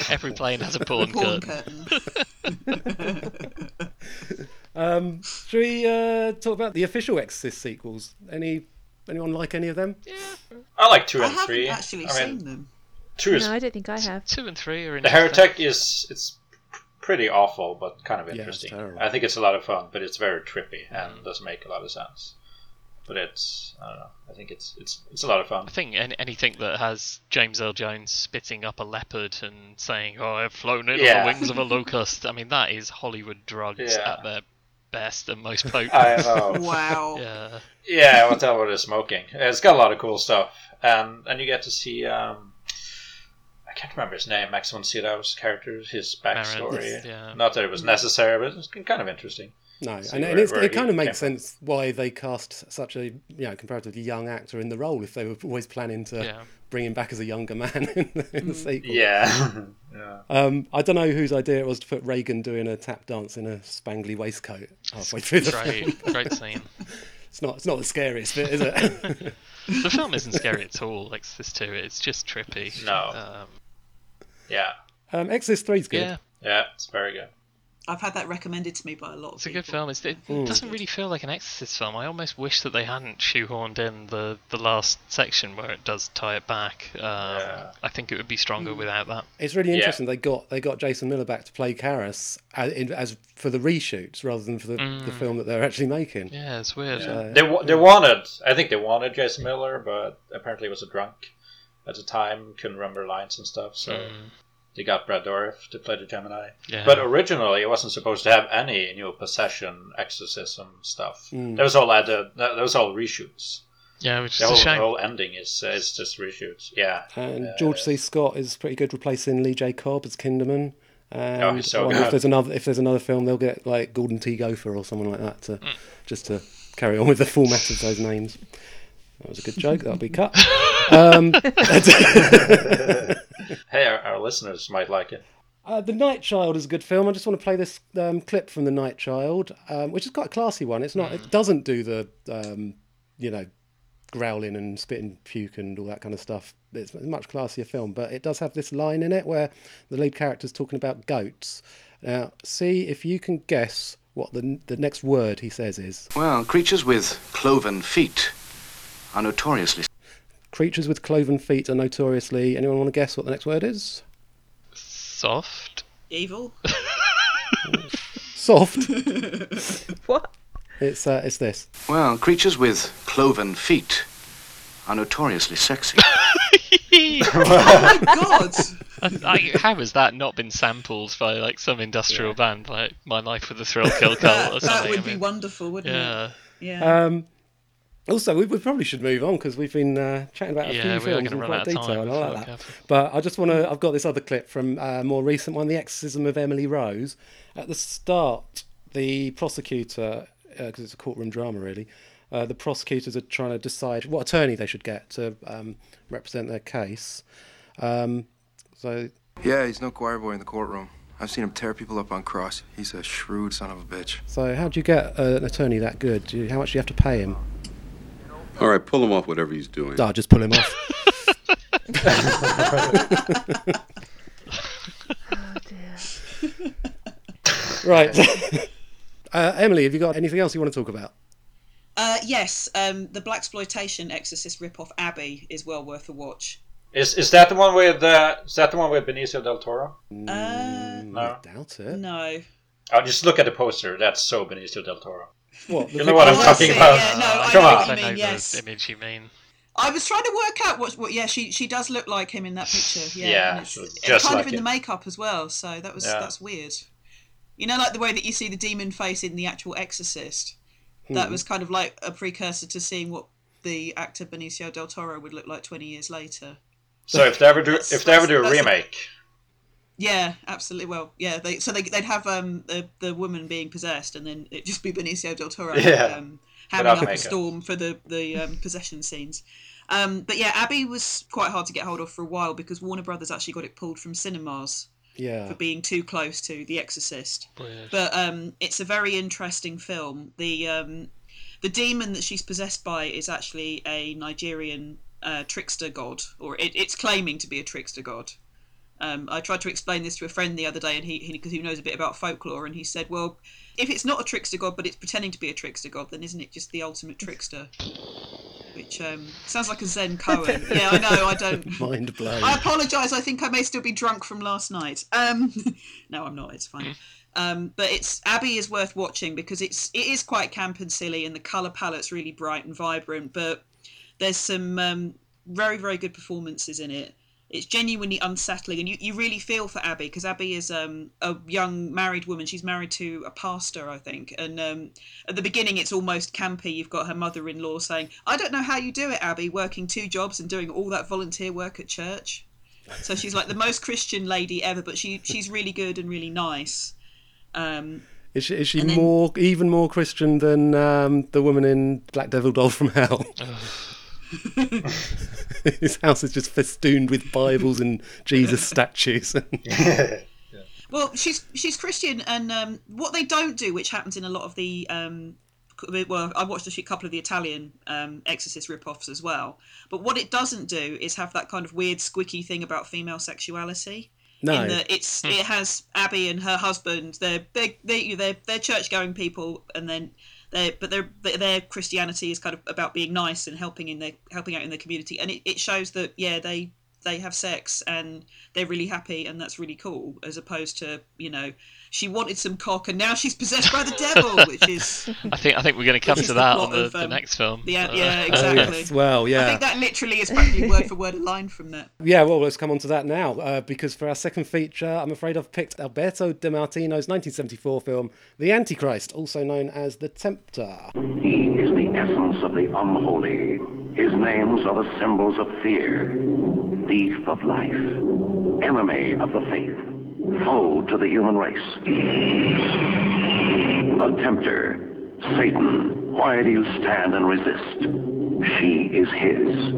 [SPEAKER 5] Every plane has a porn,
[SPEAKER 4] Porn
[SPEAKER 5] curtain.
[SPEAKER 1] um, should we uh, talk about the official Exorcist sequels? Any anyone like any of them?
[SPEAKER 3] Yeah, I like two
[SPEAKER 4] I
[SPEAKER 3] and
[SPEAKER 4] haven't
[SPEAKER 3] three.
[SPEAKER 4] actually
[SPEAKER 3] I mean,
[SPEAKER 4] seen them.
[SPEAKER 3] two is
[SPEAKER 2] No, I don't think I have.
[SPEAKER 5] Two and three are in
[SPEAKER 3] the heretic is it's pretty awful, but kind of
[SPEAKER 1] it's
[SPEAKER 3] interesting.
[SPEAKER 1] terrible.
[SPEAKER 3] I think it's a lot of fun, but it's very trippy and doesn't make a lot of sense. But it's I don't know. I think it's it's it's a lot of fun.
[SPEAKER 5] I think any, anything that has James Earl Jones spitting up a leopard and saying, "Oh, I've flown in on
[SPEAKER 3] Yeah.
[SPEAKER 5] the wings of a locust." I mean, that is Hollywood drugs
[SPEAKER 3] Yeah.
[SPEAKER 5] at their best and most potent.
[SPEAKER 3] I know. *laughs*
[SPEAKER 4] Wow.
[SPEAKER 5] yeah,
[SPEAKER 3] Yeah, what the hell with the smoking? It's got a lot of cool stuff, and and you get to see. Um, I can't remember his name. Max von Sydow's character, his backstory.
[SPEAKER 5] Yes, yeah.
[SPEAKER 3] Not that it was necessary, but it's kind of interesting.
[SPEAKER 1] No, and,
[SPEAKER 3] where-
[SPEAKER 1] and it's, it kind of makes
[SPEAKER 3] from.
[SPEAKER 1] sense why they cast such a you know comparatively young actor in the role if they were always planning to
[SPEAKER 5] Yeah.
[SPEAKER 1] Bring him back as a younger man *laughs* in the, in the sequel.
[SPEAKER 3] Yeah, *laughs* yeah.
[SPEAKER 1] Um, I don't know whose idea it was to put Regan doing a tap dance in a spangly waistcoat halfway through the film.
[SPEAKER 5] great, great *laughs* scene.
[SPEAKER 1] It's not. It's not the scariest bit, is it?
[SPEAKER 5] The film isn't scary at all. Exorcist Two, it's just trippy.
[SPEAKER 3] No.
[SPEAKER 5] Um,
[SPEAKER 3] Yeah,
[SPEAKER 1] um, Exorcist Three's good.
[SPEAKER 5] yeah,
[SPEAKER 3] yeah, it's very good.
[SPEAKER 4] I've had that recommended to me by a lot of
[SPEAKER 5] It's a good film. It's, it
[SPEAKER 1] Mm.
[SPEAKER 5] doesn't really feel like an Exorcist film. I almost wish that they hadn't shoehorned in the, the last section where it does tie it back. Um,
[SPEAKER 3] Yeah.
[SPEAKER 5] I think it would be stronger without that.
[SPEAKER 1] It's really
[SPEAKER 3] Yeah.
[SPEAKER 1] interesting. They got they got Jason Miller back to play Karras as, as for the reshoots rather than for the, the
[SPEAKER 5] Mm.
[SPEAKER 1] film that they're actually making.
[SPEAKER 5] Yeah, it's weird.
[SPEAKER 1] Uh,
[SPEAKER 3] They wa- they wanted, I think they wanted Jason Miller, but apparently he was a drunk at the time, couldn't remember lines and stuff. So
[SPEAKER 5] Mm.
[SPEAKER 3] They got Brad Dourif to play the Gemini.
[SPEAKER 5] Yeah.
[SPEAKER 3] But originally, it wasn't supposed to have any new possession, exorcism stuff.
[SPEAKER 1] Mm.
[SPEAKER 3] That was all added. That that was all reshoots.
[SPEAKER 5] yeah, which is
[SPEAKER 3] The
[SPEAKER 5] a
[SPEAKER 3] whole,
[SPEAKER 5] shame.
[SPEAKER 3] the whole ending is uh, is just reshoots. Yeah.
[SPEAKER 1] And
[SPEAKER 3] Uh,
[SPEAKER 1] George C. Scott is pretty good replacing Lee J. Cobb as Kinderman. And
[SPEAKER 3] Oh, so
[SPEAKER 1] I if there's another if there's another film, they'll get like Gordon T. Gopher or someone like that to
[SPEAKER 5] Mm.
[SPEAKER 1] just to carry on with the format of those names. That was a good joke. That'll be cut. Um, *laughs*
[SPEAKER 3] Hey, our, our listeners might like it.
[SPEAKER 1] Uh, the Night Child is a good film. I just want to play this um, clip from The Night Child, um, which is quite a classy one. It's not. It doesn't do the, um, you know, growling and spitting puke and all that kind of stuff. It's a much classier film, but it does have this line in it where the lead character's talking about goats. Now, see if you can guess what the the next word he says is.
[SPEAKER 8] Well, creatures with cloven feet are notoriously
[SPEAKER 1] Creatures with cloven feet are notoriously. Anyone want to guess what the next word is?
[SPEAKER 5] Soft.
[SPEAKER 4] Evil.
[SPEAKER 1] Soft. *laughs*
[SPEAKER 2] What?
[SPEAKER 1] It's uh, it's this.
[SPEAKER 8] Well, creatures with cloven feet are notoriously sexy. *laughs*
[SPEAKER 4] oh my god! *laughs*
[SPEAKER 5] I, how has that not been sampled by like some industrial band like My Life with a Thrill Kill Kult or
[SPEAKER 4] That,
[SPEAKER 5] something?
[SPEAKER 4] that would
[SPEAKER 5] I
[SPEAKER 4] be wonderful, wouldn't
[SPEAKER 5] yeah.
[SPEAKER 4] it? Yeah.
[SPEAKER 1] Um, also, we, we probably should move on because we've been uh, chatting about a
[SPEAKER 5] Yeah,
[SPEAKER 1] few films in quite detail.
[SPEAKER 5] time
[SPEAKER 1] and I like
[SPEAKER 5] we
[SPEAKER 1] that.
[SPEAKER 5] have-
[SPEAKER 1] But I just want to. I've got this other clip from a more recent one, "The Exorcism of Emily Rose." At the start, the prosecutor, because it's a courtroom drama, really, uh, the prosecutors are trying to decide what attorney they should get to um, represent their case. Um, so
[SPEAKER 12] Yeah, he's no choir boy in the courtroom. I've seen him tear people up on cross. He's a shrewd son of a bitch.
[SPEAKER 1] So, how do you get uh, an attorney that good? Do you, how much do you have to pay him?
[SPEAKER 13] All right, pull him off whatever he's doing.
[SPEAKER 1] Oh, just pull him off. *laughs* right. *laughs* uh, Emily, have you got anything else you want to talk about?
[SPEAKER 4] Uh, yes, um, the black exploitation Exorcist ripoff Abby is well worth a watch.
[SPEAKER 3] Is is that the one with uh, is that the one with Benicio del Toro?
[SPEAKER 4] Uh,
[SPEAKER 3] No.
[SPEAKER 1] I doubt it.
[SPEAKER 4] no.
[SPEAKER 3] Oh, just look at the poster. That's so Benicio del Toro.
[SPEAKER 1] What?
[SPEAKER 3] You know what I'm
[SPEAKER 4] Oh,
[SPEAKER 3] talking about?
[SPEAKER 4] yeah, no, I
[SPEAKER 3] Come
[SPEAKER 4] know
[SPEAKER 3] on.
[SPEAKER 4] what you
[SPEAKER 5] I know
[SPEAKER 4] mean,
[SPEAKER 5] the
[SPEAKER 4] yes.
[SPEAKER 5] image you mean.
[SPEAKER 4] I was trying to work out what. what yeah, she she does look like him in that picture. Yeah,
[SPEAKER 3] Yeah,
[SPEAKER 4] and it's,
[SPEAKER 3] she
[SPEAKER 4] it's
[SPEAKER 3] just
[SPEAKER 4] kind
[SPEAKER 3] like
[SPEAKER 4] of in
[SPEAKER 3] him.
[SPEAKER 4] the makeup as well. So that was
[SPEAKER 3] Yeah.
[SPEAKER 4] that's weird. You know, like the way that you see the demon face in the actual Exorcist. That
[SPEAKER 3] Hmm.
[SPEAKER 4] was kind of like a precursor to seeing what the actor Benicio del Toro would look like twenty years later.
[SPEAKER 3] So if they ever do
[SPEAKER 4] That's-
[SPEAKER 3] if they ever do a
[SPEAKER 4] that's- that's-
[SPEAKER 3] remake,
[SPEAKER 4] Yeah, absolutely. Well, yeah. They, so they, they'd have um the, the woman being possessed, and then it'd just be Benicio del Toro *laughs*
[SPEAKER 3] Yeah,
[SPEAKER 4] um,
[SPEAKER 3] without
[SPEAKER 4] hamming up a storm for the the um, possession scenes. Um, but yeah, Abby was quite hard to get hold of for a while because Warner Brothers actually got it pulled from cinemas
[SPEAKER 1] Yeah.
[SPEAKER 4] for being too close to The Exorcist.
[SPEAKER 5] Weird.
[SPEAKER 4] But um, it's a very interesting film. The um, the demon that she's possessed by is actually a Nigerian uh, trickster god, or it, it's claiming to be a trickster god. Um, I tried to explain this to a friend the other day, and he because he, knows a bit about folklore, and he said, "Well, if it's not a trickster god, but it's pretending to be a trickster god, then isn't it just the ultimate trickster?" Which um, sounds like a Zen koan. *laughs* yeah, I know. I don't. *laughs*
[SPEAKER 1] Mind blown.
[SPEAKER 4] I apologise. I think I may still be drunk from last night. Um, *laughs* no, I'm not. It's fine. Um, but it's Abby is worth watching because it's it is quite camp and silly, and the colour palette's really bright and vibrant. But there's some um, very very good performances in it. It's genuinely unsettling, and you, you really feel for Abby because Abby is um, a young married woman. She's married to a pastor, I think. And um, at the beginning, it's almost campy. You've got her mother in law saying, I don't know how you do it, Abby, working two jobs and doing all that volunteer work at church. So she's like the most Christian lady ever, but she she's really good and really nice. Um,
[SPEAKER 1] Is she, is she
[SPEAKER 4] then-
[SPEAKER 1] more, even more Christian than um, the woman in Black Devil Doll from Hell? *laughs* *laughs* *laughs* *laughs* His house is just festooned with Bibles and Jesus *laughs* statues. *laughs*
[SPEAKER 4] Well, she's she's Christian, and um, what they don't do, which happens in a lot of the um, well, I watched a couple of the Italian um, Exorcist rip-offs as well. But what it doesn't do is have that kind of weird, squicky thing about female sexuality.
[SPEAKER 1] No.
[SPEAKER 4] In that it's it has Abby and her husband. They're they they they're, they're church-going people, and then they but their their Christianity is kind of about being nice and helping in their helping out in their community, and it, it shows that yeah they they have sex and they're really happy and that's really cool as opposed to you know she wanted some cock and now she's possessed by the devil *laughs* which is
[SPEAKER 5] I think I think we're going to come to that
[SPEAKER 4] plot
[SPEAKER 5] on the,
[SPEAKER 4] of,
[SPEAKER 5] the
[SPEAKER 4] um,
[SPEAKER 5] next film.
[SPEAKER 4] the- yeah,
[SPEAKER 5] Uh,
[SPEAKER 4] yeah, *laughs*
[SPEAKER 1] Oh,
[SPEAKER 4] exactly.
[SPEAKER 1] yes. Well,
[SPEAKER 4] I think that literally is practically word for word a line from that
[SPEAKER 1] Yeah, well, let's come on to that now, uh, because for our second feature, I'm afraid I've picked Alberto De Martino's 1974 film, The Antichrist, also known as The Tempter.
[SPEAKER 6] He is the essence of the unholy. His names are the symbols of fear, thief of life, enemy of the faith, foe to the human race. The tempter, Satan. Why do you stand and resist? She is his.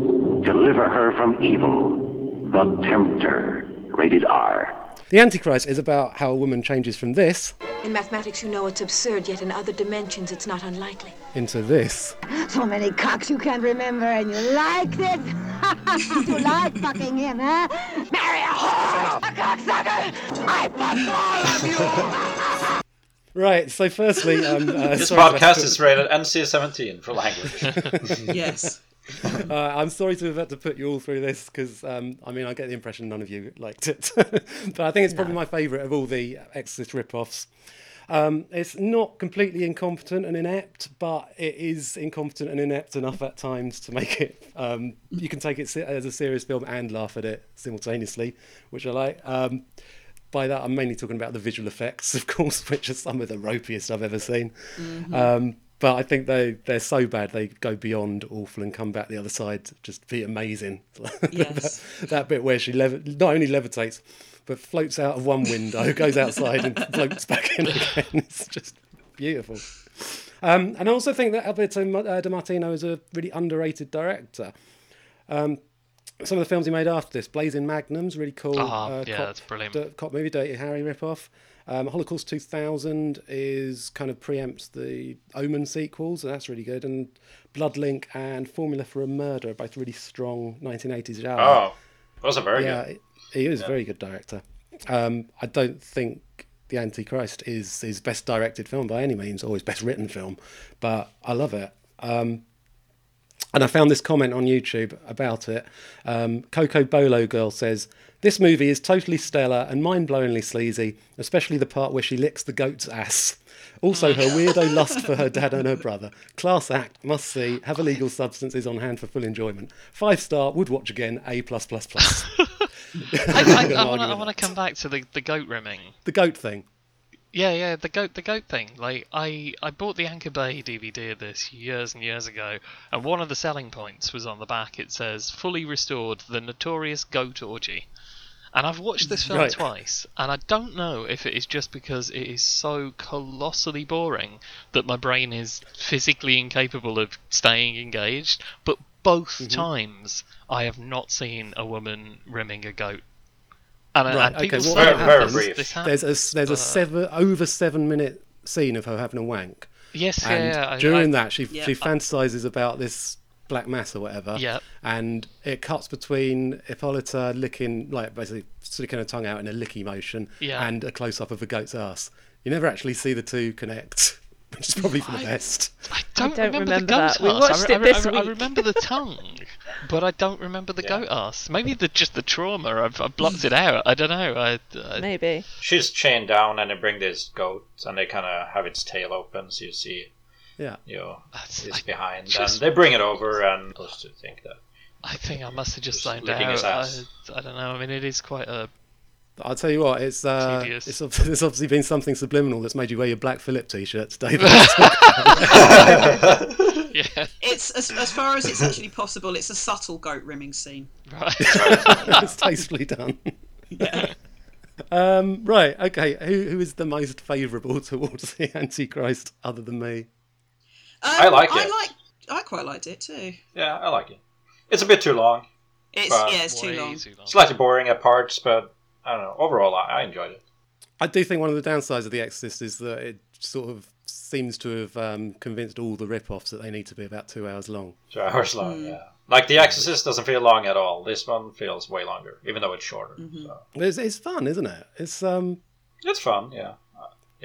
[SPEAKER 6] Deliver her from evil. The tempter. Rated R.
[SPEAKER 1] The Antichrist is about how a woman changes from this
[SPEAKER 14] In mathematics, you know it's absurd, yet in other dimensions, it's not unlikely.
[SPEAKER 1] into this.
[SPEAKER 15] So many cocks you can't remember, and you like this? *laughs* you like fucking him, huh? Marry a whore, a cocksucker! I fuck all of you! *laughs*
[SPEAKER 1] Right, so firstly, um, uh,
[SPEAKER 3] this
[SPEAKER 1] sorry
[SPEAKER 3] podcast is rated NC-17 for language. *laughs*
[SPEAKER 4] yes. *laughs*
[SPEAKER 1] uh, I'm sorry to have had to put you all through this because, um, I mean, I get the impression none of you liked it. *laughs* but I think it's probably my favourite of all the Exorcist rip-offs. Um, it's not completely incompetent and inept, but it is incompetent and inept enough at times to make it. Um, you can take it as a serious film and laugh at it simultaneously, which I like. Um, by that, I'm mainly talking about the visual effects, *laughs* of course, which are some of the ropiest I've ever seen.
[SPEAKER 4] Mhm.
[SPEAKER 1] But I think they they're so bad they go beyond awful and come back the other side to just be amazing. *laughs*
[SPEAKER 4] Yes.
[SPEAKER 1] that, that bit where she levi- not only levitates but floats out of one window, *laughs* goes outside and floats back in again. *laughs* It's just beautiful. Um, and I also think that Alberto uh, De Martino is a really underrated director. Um, some of the films he made after this, Blazing Magnums, really cool.
[SPEAKER 5] Ah, yeah,
[SPEAKER 1] cop,
[SPEAKER 5] that's brilliant.
[SPEAKER 1] d- cop movie, Dirty Harry ripoff. Um, Holocaust 2000 is kind of preempts the Omen sequels, and that's really good. And Bloodlink and Formula for a Murder are both really strong 1980s genre.
[SPEAKER 3] Oh, those are very
[SPEAKER 1] yeah,
[SPEAKER 3] good.
[SPEAKER 1] he is a very good director. Um, I don't think The Antichrist is his best directed film by any means, or his best written film, but I love it. Um, and I found this comment on YouTube about it. Um, Coco Bolo Girl says, This movie is totally stellar and mind blowingly sleazy, especially the part where she licks the goat's ass. Also, her weirdo *laughs* lust for her dad and her brother. Class act, must see, have illegal substances on hand for full enjoyment. Five star, would watch again, A. plus *laughs* plus *laughs* plus.
[SPEAKER 5] I, I, I want to come back to the, the goat rimming.
[SPEAKER 1] The goat thing.
[SPEAKER 5] Yeah, yeah, the goat, the goat thing. Like, I, I bought the Anchor Bay DVD of this years and years ago, and one of the selling points was on the back. It says, "Fully restored, the notorious goat orgy." And I've watched this film
[SPEAKER 1] Right.
[SPEAKER 5] twice, and I don't know if it is just because it is so colossally boring that my brain is physically incapable of staying engaged. But both
[SPEAKER 1] Mm-hmm.
[SPEAKER 5] times, I have not seen a woman rimming a goat. And,
[SPEAKER 1] Right,
[SPEAKER 5] and people
[SPEAKER 1] okay,
[SPEAKER 5] say
[SPEAKER 1] what
[SPEAKER 3] Very- very brief.
[SPEAKER 5] this
[SPEAKER 1] there's a, there's a seven, over seven minute scene of her having a wank.
[SPEAKER 5] Yes, yeah,
[SPEAKER 1] and
[SPEAKER 5] yeah, I-
[SPEAKER 1] during
[SPEAKER 5] I-
[SPEAKER 1] that she
[SPEAKER 4] Yeah.
[SPEAKER 1] she fantasizes about this black mass or whatever.
[SPEAKER 5] Yep.
[SPEAKER 1] And it cuts between Hippolyta licking like basically sticking her tongue out in a licky motion
[SPEAKER 5] Yeah.
[SPEAKER 1] and a close up of a goat's ass. You never actually see the two connect, *laughs* which is probably for the best.
[SPEAKER 5] I don't,
[SPEAKER 2] don't
[SPEAKER 5] remember,
[SPEAKER 2] remember
[SPEAKER 5] the goat
[SPEAKER 2] that. We watched
[SPEAKER 5] I,
[SPEAKER 2] it
[SPEAKER 5] I-
[SPEAKER 2] this
[SPEAKER 5] I- I remember the tongue, but I don't remember the goat ass. Maybe the just the trauma. I've, I've blocked it out. I don't know. I, I,
[SPEAKER 2] Maybe.
[SPEAKER 3] She's chained down, and they bring this goat, and they kind of have its tail open, so you see,
[SPEAKER 1] Yeah.
[SPEAKER 3] you know,
[SPEAKER 5] That's-
[SPEAKER 3] it's
[SPEAKER 5] I
[SPEAKER 3] behind,
[SPEAKER 5] just-
[SPEAKER 3] and they bring it over, and supposed to think that.
[SPEAKER 5] I think I must have just
[SPEAKER 3] Just
[SPEAKER 5] zoned out.
[SPEAKER 3] his ass.
[SPEAKER 5] I, I don't know. I mean, it is quite a.
[SPEAKER 1] I'll tell you what, it's uh,
[SPEAKER 5] Tedious. *laughs*
[SPEAKER 1] it's obviously been something subliminal that's made you wear your Black Phillip t-shirt today. *laughs* *laughs*
[SPEAKER 5] Yeah,
[SPEAKER 4] It's as, as far as it's actually possible. It's a subtle goat rimming scene.
[SPEAKER 5] right.
[SPEAKER 1] it's tastefully done. Yeah. um, right, okay. Who who is the most favourable towards the Antichrist other than me?
[SPEAKER 4] Um,
[SPEAKER 3] I like
[SPEAKER 4] I
[SPEAKER 3] it.
[SPEAKER 4] like. I quite liked it too.
[SPEAKER 3] Yeah, I like it. It's a bit too long,
[SPEAKER 4] It's
[SPEAKER 3] Well,
[SPEAKER 4] yeah, it's too long.
[SPEAKER 5] too long.
[SPEAKER 3] slightly boring at parts, but I don't know. Overall, I, I enjoyed it.
[SPEAKER 1] I do think one of the downsides of The Exorcist is that it sort of seems to have um, convinced all the rip-offs that they need to be about two hours long.
[SPEAKER 3] Two hours long, yeah. Like The Exorcist doesn't feel long at all. This one feels way longer, even though it's shorter. So.
[SPEAKER 1] It's, it's fun, isn't it? It's um,
[SPEAKER 3] It's fun, yeah.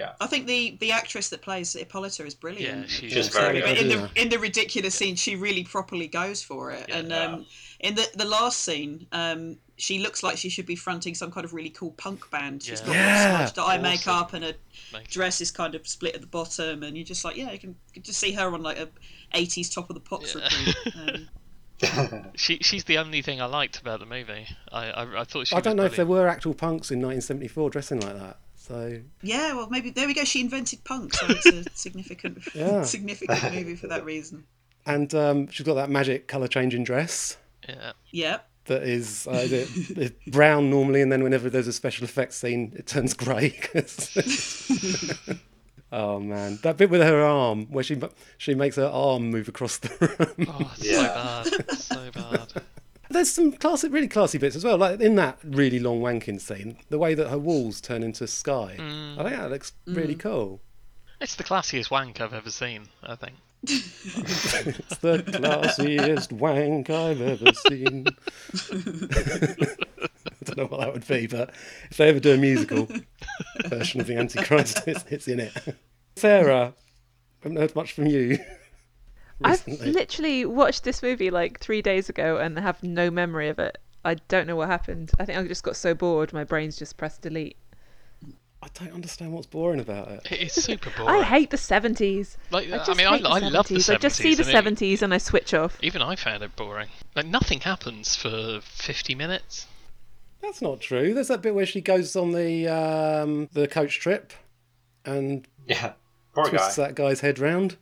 [SPEAKER 3] Yeah.
[SPEAKER 4] I think the the actress that plays Hippolyta is brilliant.
[SPEAKER 5] Yeah, she
[SPEAKER 3] She's
[SPEAKER 5] is.
[SPEAKER 3] very
[SPEAKER 4] But
[SPEAKER 3] good.
[SPEAKER 4] in the in the ridiculous scene, she really properly goes for it. Yeah, and um, in the the last scene, um, she looks like she should be fronting some kind of really cool punk band. She's
[SPEAKER 5] Yeah.
[SPEAKER 4] got
[SPEAKER 1] Yeah.
[SPEAKER 4] smudged eye
[SPEAKER 5] Awesome.
[SPEAKER 4] makeup and her
[SPEAKER 5] Makes-
[SPEAKER 4] dress is kind of split at the bottom, and you're just like, yeah, you can, you can just see her on like a '80s top of the pops
[SPEAKER 5] Yeah.
[SPEAKER 4] repeat. *laughs* Um, *laughs*
[SPEAKER 5] She she's the only thing I liked about the movie. I I, I thought she.
[SPEAKER 1] I don't
[SPEAKER 5] was
[SPEAKER 1] know if there were actual punks in 1974 dressing like that. So
[SPEAKER 4] yeah, well, maybe there we go. She invented punk, so it's a *laughs* significant *laughs*
[SPEAKER 1] Yeah.
[SPEAKER 4] significant movie for that reason.
[SPEAKER 1] and um, she's got that magic color changing dress
[SPEAKER 5] Yeah.
[SPEAKER 4] Yeah.
[SPEAKER 1] that is uh, it- it's brown normally, and then whenever there's a special effects scene, it turns grey. *laughs* oh man, that bit with her arm where she she makes her arm move across the room.
[SPEAKER 5] Oh, it's
[SPEAKER 3] Yeah.
[SPEAKER 5] so bad. So bad.
[SPEAKER 1] There's some classic, really classy bits as well. Like in that really long wanking scene, the way that her walls turn into sky.
[SPEAKER 5] Mm.
[SPEAKER 1] I think that looks really cool.
[SPEAKER 5] It's the classiest wank I've ever seen. I think. *laughs* *laughs*
[SPEAKER 1] It's the classiest wank I've ever seen. *laughs* I don't know what that would be, but if they ever do a musical version of the Antichrist, it's, it's in it. Sarah, I haven't heard much from you.
[SPEAKER 2] I've literally watched this movie like three days ago and have no memory of it. I don't know what happened. I think I just got so bored, my brain's just pressed delete.
[SPEAKER 1] I don't understand what's boring about it.
[SPEAKER 5] It is super *laughs* boring.
[SPEAKER 2] I hate the seventies.
[SPEAKER 5] Like,
[SPEAKER 2] I,
[SPEAKER 5] I
[SPEAKER 2] just
[SPEAKER 5] mean, I- I love the
[SPEAKER 2] 70s. I just see the seventies and I switch off.
[SPEAKER 5] Even I found it boring. Like nothing happens for fifty minutes.
[SPEAKER 1] That's not true. There's that bit where she goes on the um, the coach trip and
[SPEAKER 3] Yeah. Poor guy.
[SPEAKER 1] twists that guy's head round.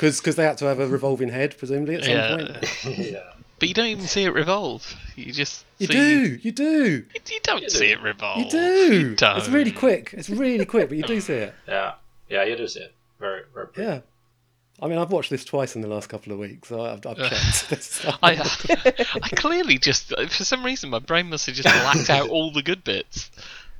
[SPEAKER 1] Because they had to have a revolving head, presumably, at some
[SPEAKER 5] Yeah.
[SPEAKER 1] point. *laughs*
[SPEAKER 3] yeah.
[SPEAKER 5] But you don't even see it revolve. You just
[SPEAKER 1] You
[SPEAKER 5] see,
[SPEAKER 1] do, you do,
[SPEAKER 5] You, you don't see it revolve.
[SPEAKER 1] you do.
[SPEAKER 5] You don't.
[SPEAKER 1] It's really quick. It's really quick, but you do see it.
[SPEAKER 3] Yeah. Yeah, you do see it. Very, very pretty.
[SPEAKER 1] Yeah. I mean, I've watched this twice in the last couple of weeks, so I've, I've *laughs* checked.
[SPEAKER 5] I, uh, I clearly just for some reason my brain must have just blacked out all the good bits.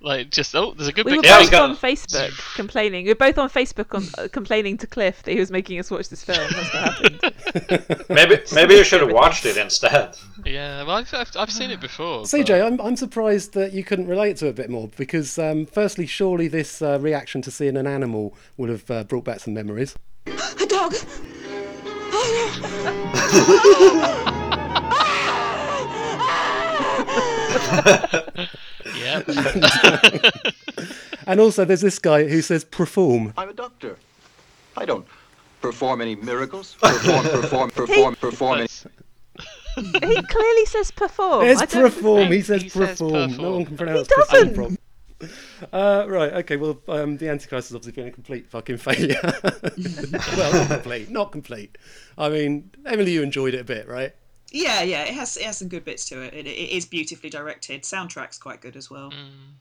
[SPEAKER 5] Like just oh, there's a good
[SPEAKER 2] We were both on Facebook complaining. We were both on Facebook on, uh, complaining to Cliff that he was making us watch this film. That's what happened. *laughs*
[SPEAKER 3] Maybe maybe you should have watched it instead.
[SPEAKER 5] Yeah, well, I've, I've, I've seen it before. *sighs*
[SPEAKER 1] CJ, I'm, I'm surprised that you couldn't relate to it a bit more because, um, firstly, surely this uh, reaction to seeing an animal would have uh, brought back some memories.
[SPEAKER 15] A dog. *laughs* *laughs*
[SPEAKER 5] yeah. *laughs*
[SPEAKER 1] and also, there's this guy who says perform.
[SPEAKER 16] I'm a doctor. I don't perform any miracles. Perform, perform, *laughs* perform, perform. any-
[SPEAKER 2] he clearly says perform.
[SPEAKER 1] It's
[SPEAKER 2] I don't-
[SPEAKER 1] perform. He says perform. No one can pronounce he
[SPEAKER 2] doesn't.
[SPEAKER 1] perform. Uh, right, okay, well, um, the Antichrist has obviously been a complete fucking failure. *laughs* well, not complete, not complete. I mean, Emily, you enjoyed it a bit, right?
[SPEAKER 4] Yeah, yeah, it has it has some good bits to it. It, it is beautifully directed. Soundtrack's quite good as well. Mm.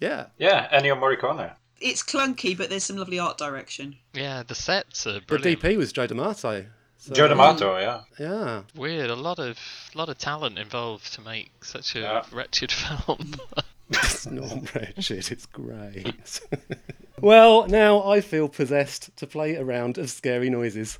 [SPEAKER 1] Yeah.
[SPEAKER 3] Yeah, Ennio Morricone.
[SPEAKER 4] It's clunky, but there's some lovely art direction.
[SPEAKER 5] Yeah, the sets are brilliant. The.
[SPEAKER 1] DP was Joe D'Amato. so-
[SPEAKER 3] Joe D'Amato, yeah.
[SPEAKER 1] Yeah.
[SPEAKER 5] Weird, a lot of lot of talent involved to make such a wretched *laughs* film. *laughs*
[SPEAKER 1] It's not wretched, it's great. *laughs* well, now I feel possessed to play a round of scary noises.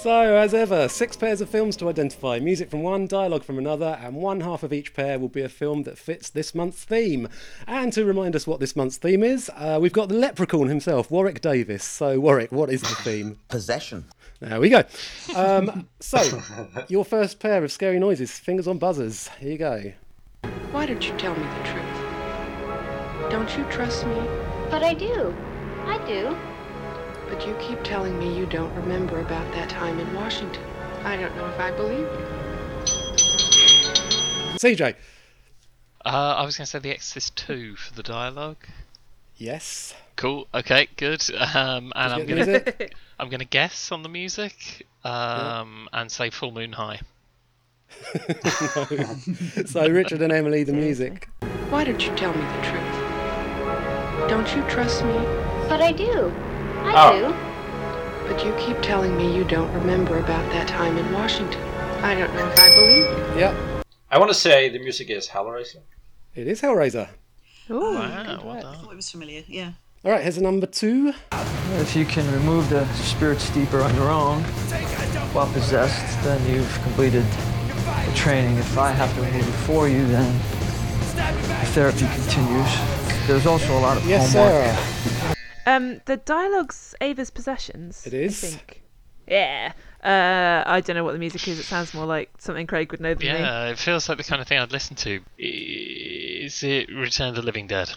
[SPEAKER 1] So, as ever, six pairs of films to identify, music from one, dialogue from another, and one half of each pair will be a film that fits this month's theme. And to remind us what this month's theme is, uh, we've got the leprechaun himself, Warwick Davis. So, Warwick, what is the theme?
[SPEAKER 17] Possession.
[SPEAKER 1] There we go. Um, so, your first pair of scary noises, fingers on buzzers. Here you go.
[SPEAKER 18] Why don't you tell me the truth? Don't you trust me?
[SPEAKER 9] But I do. I do.
[SPEAKER 18] But you keep telling me you don't remember about that time in Washington. I don't know if I believe you.
[SPEAKER 1] CJ.
[SPEAKER 5] Uh, I was going to say The Exorcist 2 for the dialogue.
[SPEAKER 1] Yes.
[SPEAKER 5] Cool. Okay. Good. Um, and I'm gonna? *laughs* I'm gonna guess on the music. Um, and say Full Moon High. *laughs*
[SPEAKER 1] so, Richard and Emily, the music.
[SPEAKER 18] Why don't you tell me the truth? Don't you trust me?
[SPEAKER 9] But I do. I
[SPEAKER 1] Oh.
[SPEAKER 9] do.
[SPEAKER 18] But you keep telling me you don't remember about that time in Washington. I don't know if I believe you.
[SPEAKER 1] Yeah.
[SPEAKER 3] I want to say the music is Hellraiser.
[SPEAKER 1] It is Hellraiser.
[SPEAKER 2] Ooh,
[SPEAKER 5] wow, well
[SPEAKER 4] I thought it was familiar. Yeah.
[SPEAKER 1] All right, here's a number two.
[SPEAKER 19] If you can remove the spirit steeper on your own while possessed, then you've completed the training. If I have to remove it for you, then the therapy continues. There's also a lot of
[SPEAKER 1] Yes,
[SPEAKER 19] homework.
[SPEAKER 1] Sarah.
[SPEAKER 2] Um, the dialogue's Ava's possessions.
[SPEAKER 1] It is.
[SPEAKER 2] I think. Yeah. Uh, I don't know what the music is. It sounds more like something Craig would know than me.
[SPEAKER 5] Yeah, it feels like the kind of thing I'd listen to. Is it Return of the Living Dead?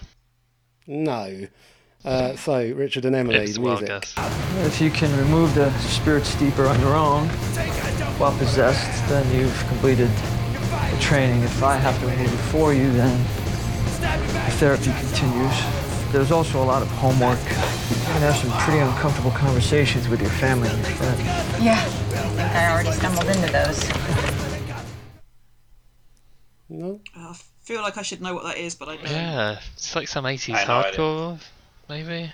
[SPEAKER 1] No. Uh, so, Richard and Emily,
[SPEAKER 5] It's
[SPEAKER 1] the
[SPEAKER 5] wild
[SPEAKER 1] music.
[SPEAKER 5] guess.
[SPEAKER 19] If you can remove the spirit steeper on your own while possessed, then you've completed the training. If I have to remove it for you, then the therapy continues. There's also a lot of homework. You're gonna have some pretty uncomfortable conversations with your family and your friends.
[SPEAKER 20] Yeah, I think I already stumbled into those.
[SPEAKER 1] No.
[SPEAKER 4] I feel like I should know what that is, but I don't.
[SPEAKER 5] Yeah, it's like some 80s
[SPEAKER 3] I know it.
[SPEAKER 5] hardcore, maybe.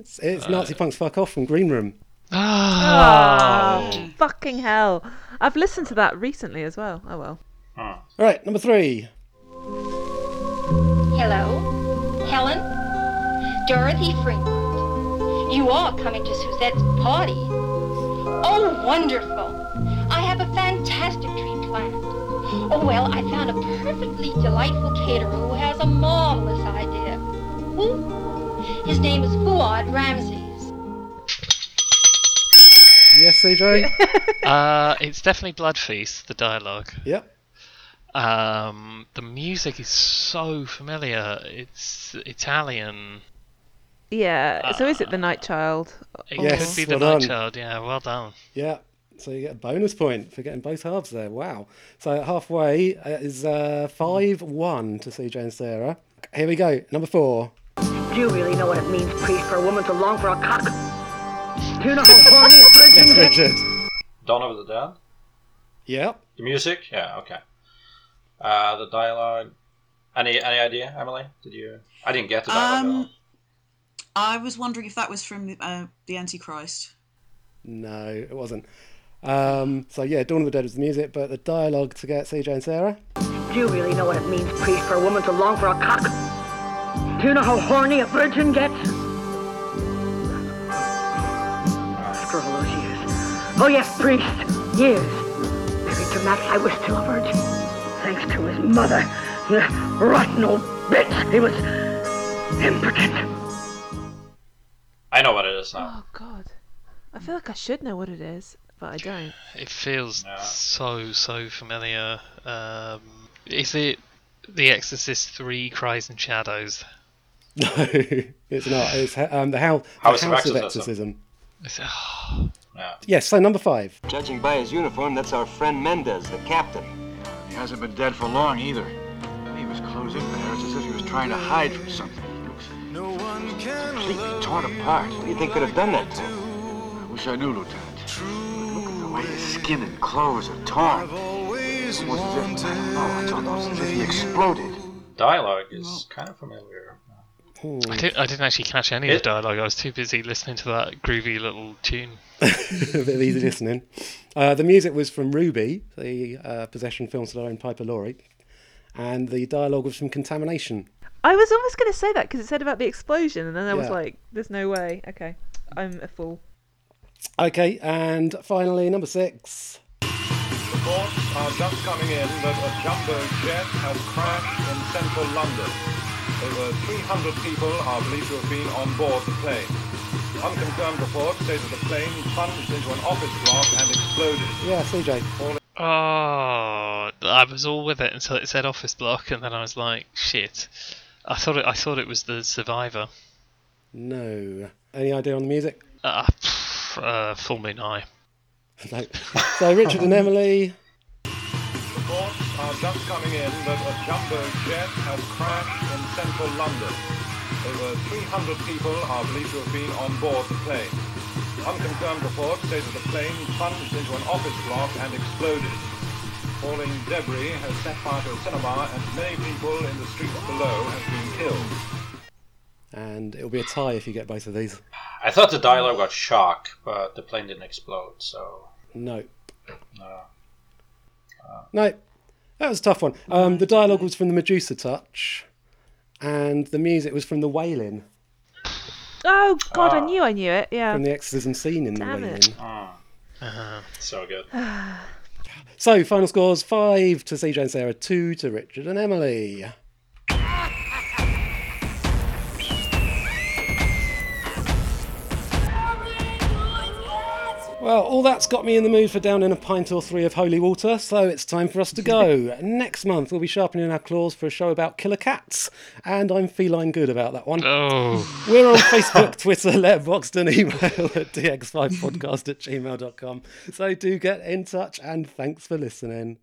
[SPEAKER 1] It's, it's Nazi Punks Fuck Off from Green Room.
[SPEAKER 5] Ah,
[SPEAKER 2] Oh, fucking hell. I've listened to that recently as well. Oh well.
[SPEAKER 1] All right, number three.
[SPEAKER 21] Hello, Helen? Dorothy Fremont. You are coming to Suzette's party. Oh, wonderful. I have a fantastic treat planned. Oh, well, I found a perfectly delightful caterer who has a marvelous idea. Who? His name is Fuad Ramses.
[SPEAKER 1] Yes, CJ? *laughs*
[SPEAKER 5] uh, it's definitely Blood Feast, the dialogue.
[SPEAKER 1] yep.
[SPEAKER 5] Um, the music is so familiar. It's Italian.
[SPEAKER 2] Yeah. so is it the Night Child?
[SPEAKER 5] It
[SPEAKER 1] Yes,
[SPEAKER 5] could be the
[SPEAKER 1] well
[SPEAKER 5] Night
[SPEAKER 1] done.
[SPEAKER 5] Child. Yeah, well done.
[SPEAKER 1] Yeah. So you get a bonus point for getting both halves there. Wow. So halfway uh, is uh, 5 1 to CJ and Sarah. Here we go. Number four.
[SPEAKER 15] Do you really know what it means, priest, for a woman to long for a cock? Do you know how horny a *laughs* virgin
[SPEAKER 1] Yes,
[SPEAKER 15] gets?
[SPEAKER 1] Richard.
[SPEAKER 3] Dawn of the Dead.
[SPEAKER 1] Yep.
[SPEAKER 3] The music? Yeah, okay. Uh, the dialogue. Any any idea, Emily? Did you? I didn't get the dialogue.
[SPEAKER 4] Um, I was wondering if that was from uh, the Antichrist.
[SPEAKER 1] No, it wasn't. Um, so yeah, Dawn of the Dead was the music, but the dialogue to get CJ and Sarah.
[SPEAKER 15] Do you really know what it means, priest, for a woman to long for a cock? Do you know how horny a virgin gets? After all those years. Oh yes, priest, years. Married to Max, I was still a virgin. Thanks to his mother, the rotten old bitch. He was impotent.
[SPEAKER 3] I know what it is now.
[SPEAKER 2] Oh God, I feel like I should know what it is, but I don't.
[SPEAKER 5] It feels so so familiar. Um, is it The Exorcist Three: Cries and Shadows? *laughs*
[SPEAKER 1] No, it's not. It's um, the, Hou- the
[SPEAKER 5] House
[SPEAKER 1] House,
[SPEAKER 5] of
[SPEAKER 1] of
[SPEAKER 5] Exorcism.
[SPEAKER 1] Exorcism.
[SPEAKER 3] Yeah.
[SPEAKER 1] Yes, so number five.
[SPEAKER 17] Judging by his uniform, that's our friend Mendez, the captain.
[SPEAKER 22] He hasn't been dead for long either. He was closing there. It's as if he was trying to hide from something. He looks completely torn apart.
[SPEAKER 17] What do you think could have done that to him?
[SPEAKER 22] I wish I knew, Lieutenant. But look at the way his skin and clothes are torn. It's almost as if, I don't know, it's almost as if he exploded.
[SPEAKER 3] Dialogue is kind of familiar.
[SPEAKER 5] I didn't, I didn't actually catch any of the dialogue. I was too busy listening to that groovy little tune. *laughs*
[SPEAKER 1] a bit of easy listening. Uh, the music was from Ruby, the uh, possession film starring Piper Laurie, and the dialogue was from Contamination.
[SPEAKER 2] I was almost going to say that because it said about the explosion, and then I was like, "There's no way." Okay, I'm a fool.
[SPEAKER 1] Okay, and finally number six.
[SPEAKER 23] Reports are just coming in that a jumbo jet has crashed in central London. Over 300 people are believed to have been on board the plane. Unconfirmed reports say that the plane plunged into an office block and exploded.
[SPEAKER 1] Yeah, CJ.
[SPEAKER 5] Oh, I was all with it until it said office block, and then I was like, shit. I thought it. I thought it was the survivor.
[SPEAKER 1] No. Any idea on the music?
[SPEAKER 5] Uh, pff, uh, full moon eye.
[SPEAKER 1] No. So Richard and Emily.
[SPEAKER 23] Reports are just coming in that a jumbo jet has crashed in central London. Over 300 people are believed to have been on board the plane. Unconfirmed reports say that the plane plunged into an office block and exploded. Falling debris has set fire to a cinema and many people in the streets below have been killed.
[SPEAKER 1] And it'll be a tie if you get both of these.
[SPEAKER 3] I thought the dialogue was shock, but the plane didn't explode, so
[SPEAKER 1] No.
[SPEAKER 3] no.
[SPEAKER 1] No. That was a tough one. Um, the dialogue was from the Medusa Touch, and the music was from the Wailing,
[SPEAKER 2] Oh God,
[SPEAKER 3] Ah.
[SPEAKER 2] I knew I knew it. Yeah.
[SPEAKER 1] from the exorcism scene in the
[SPEAKER 2] Damn
[SPEAKER 1] Wailing.
[SPEAKER 2] it.
[SPEAKER 3] Ah, so good. *sighs*
[SPEAKER 1] So, final scores five to CJ and Sarah, two to Richard and Emily. Well, all that's got me in the mood for down in a pint or three of holy water, so it's time for us to go. *laughs* Next month, we'll be sharpening our claws for a show about killer cats, and I'm feline good about that one.
[SPEAKER 5] Oh.
[SPEAKER 1] We're on *laughs* Facebook, Twitter, Letterboxd, and email at dx5podcast at gmail.com. So do get in touch, and thanks for listening.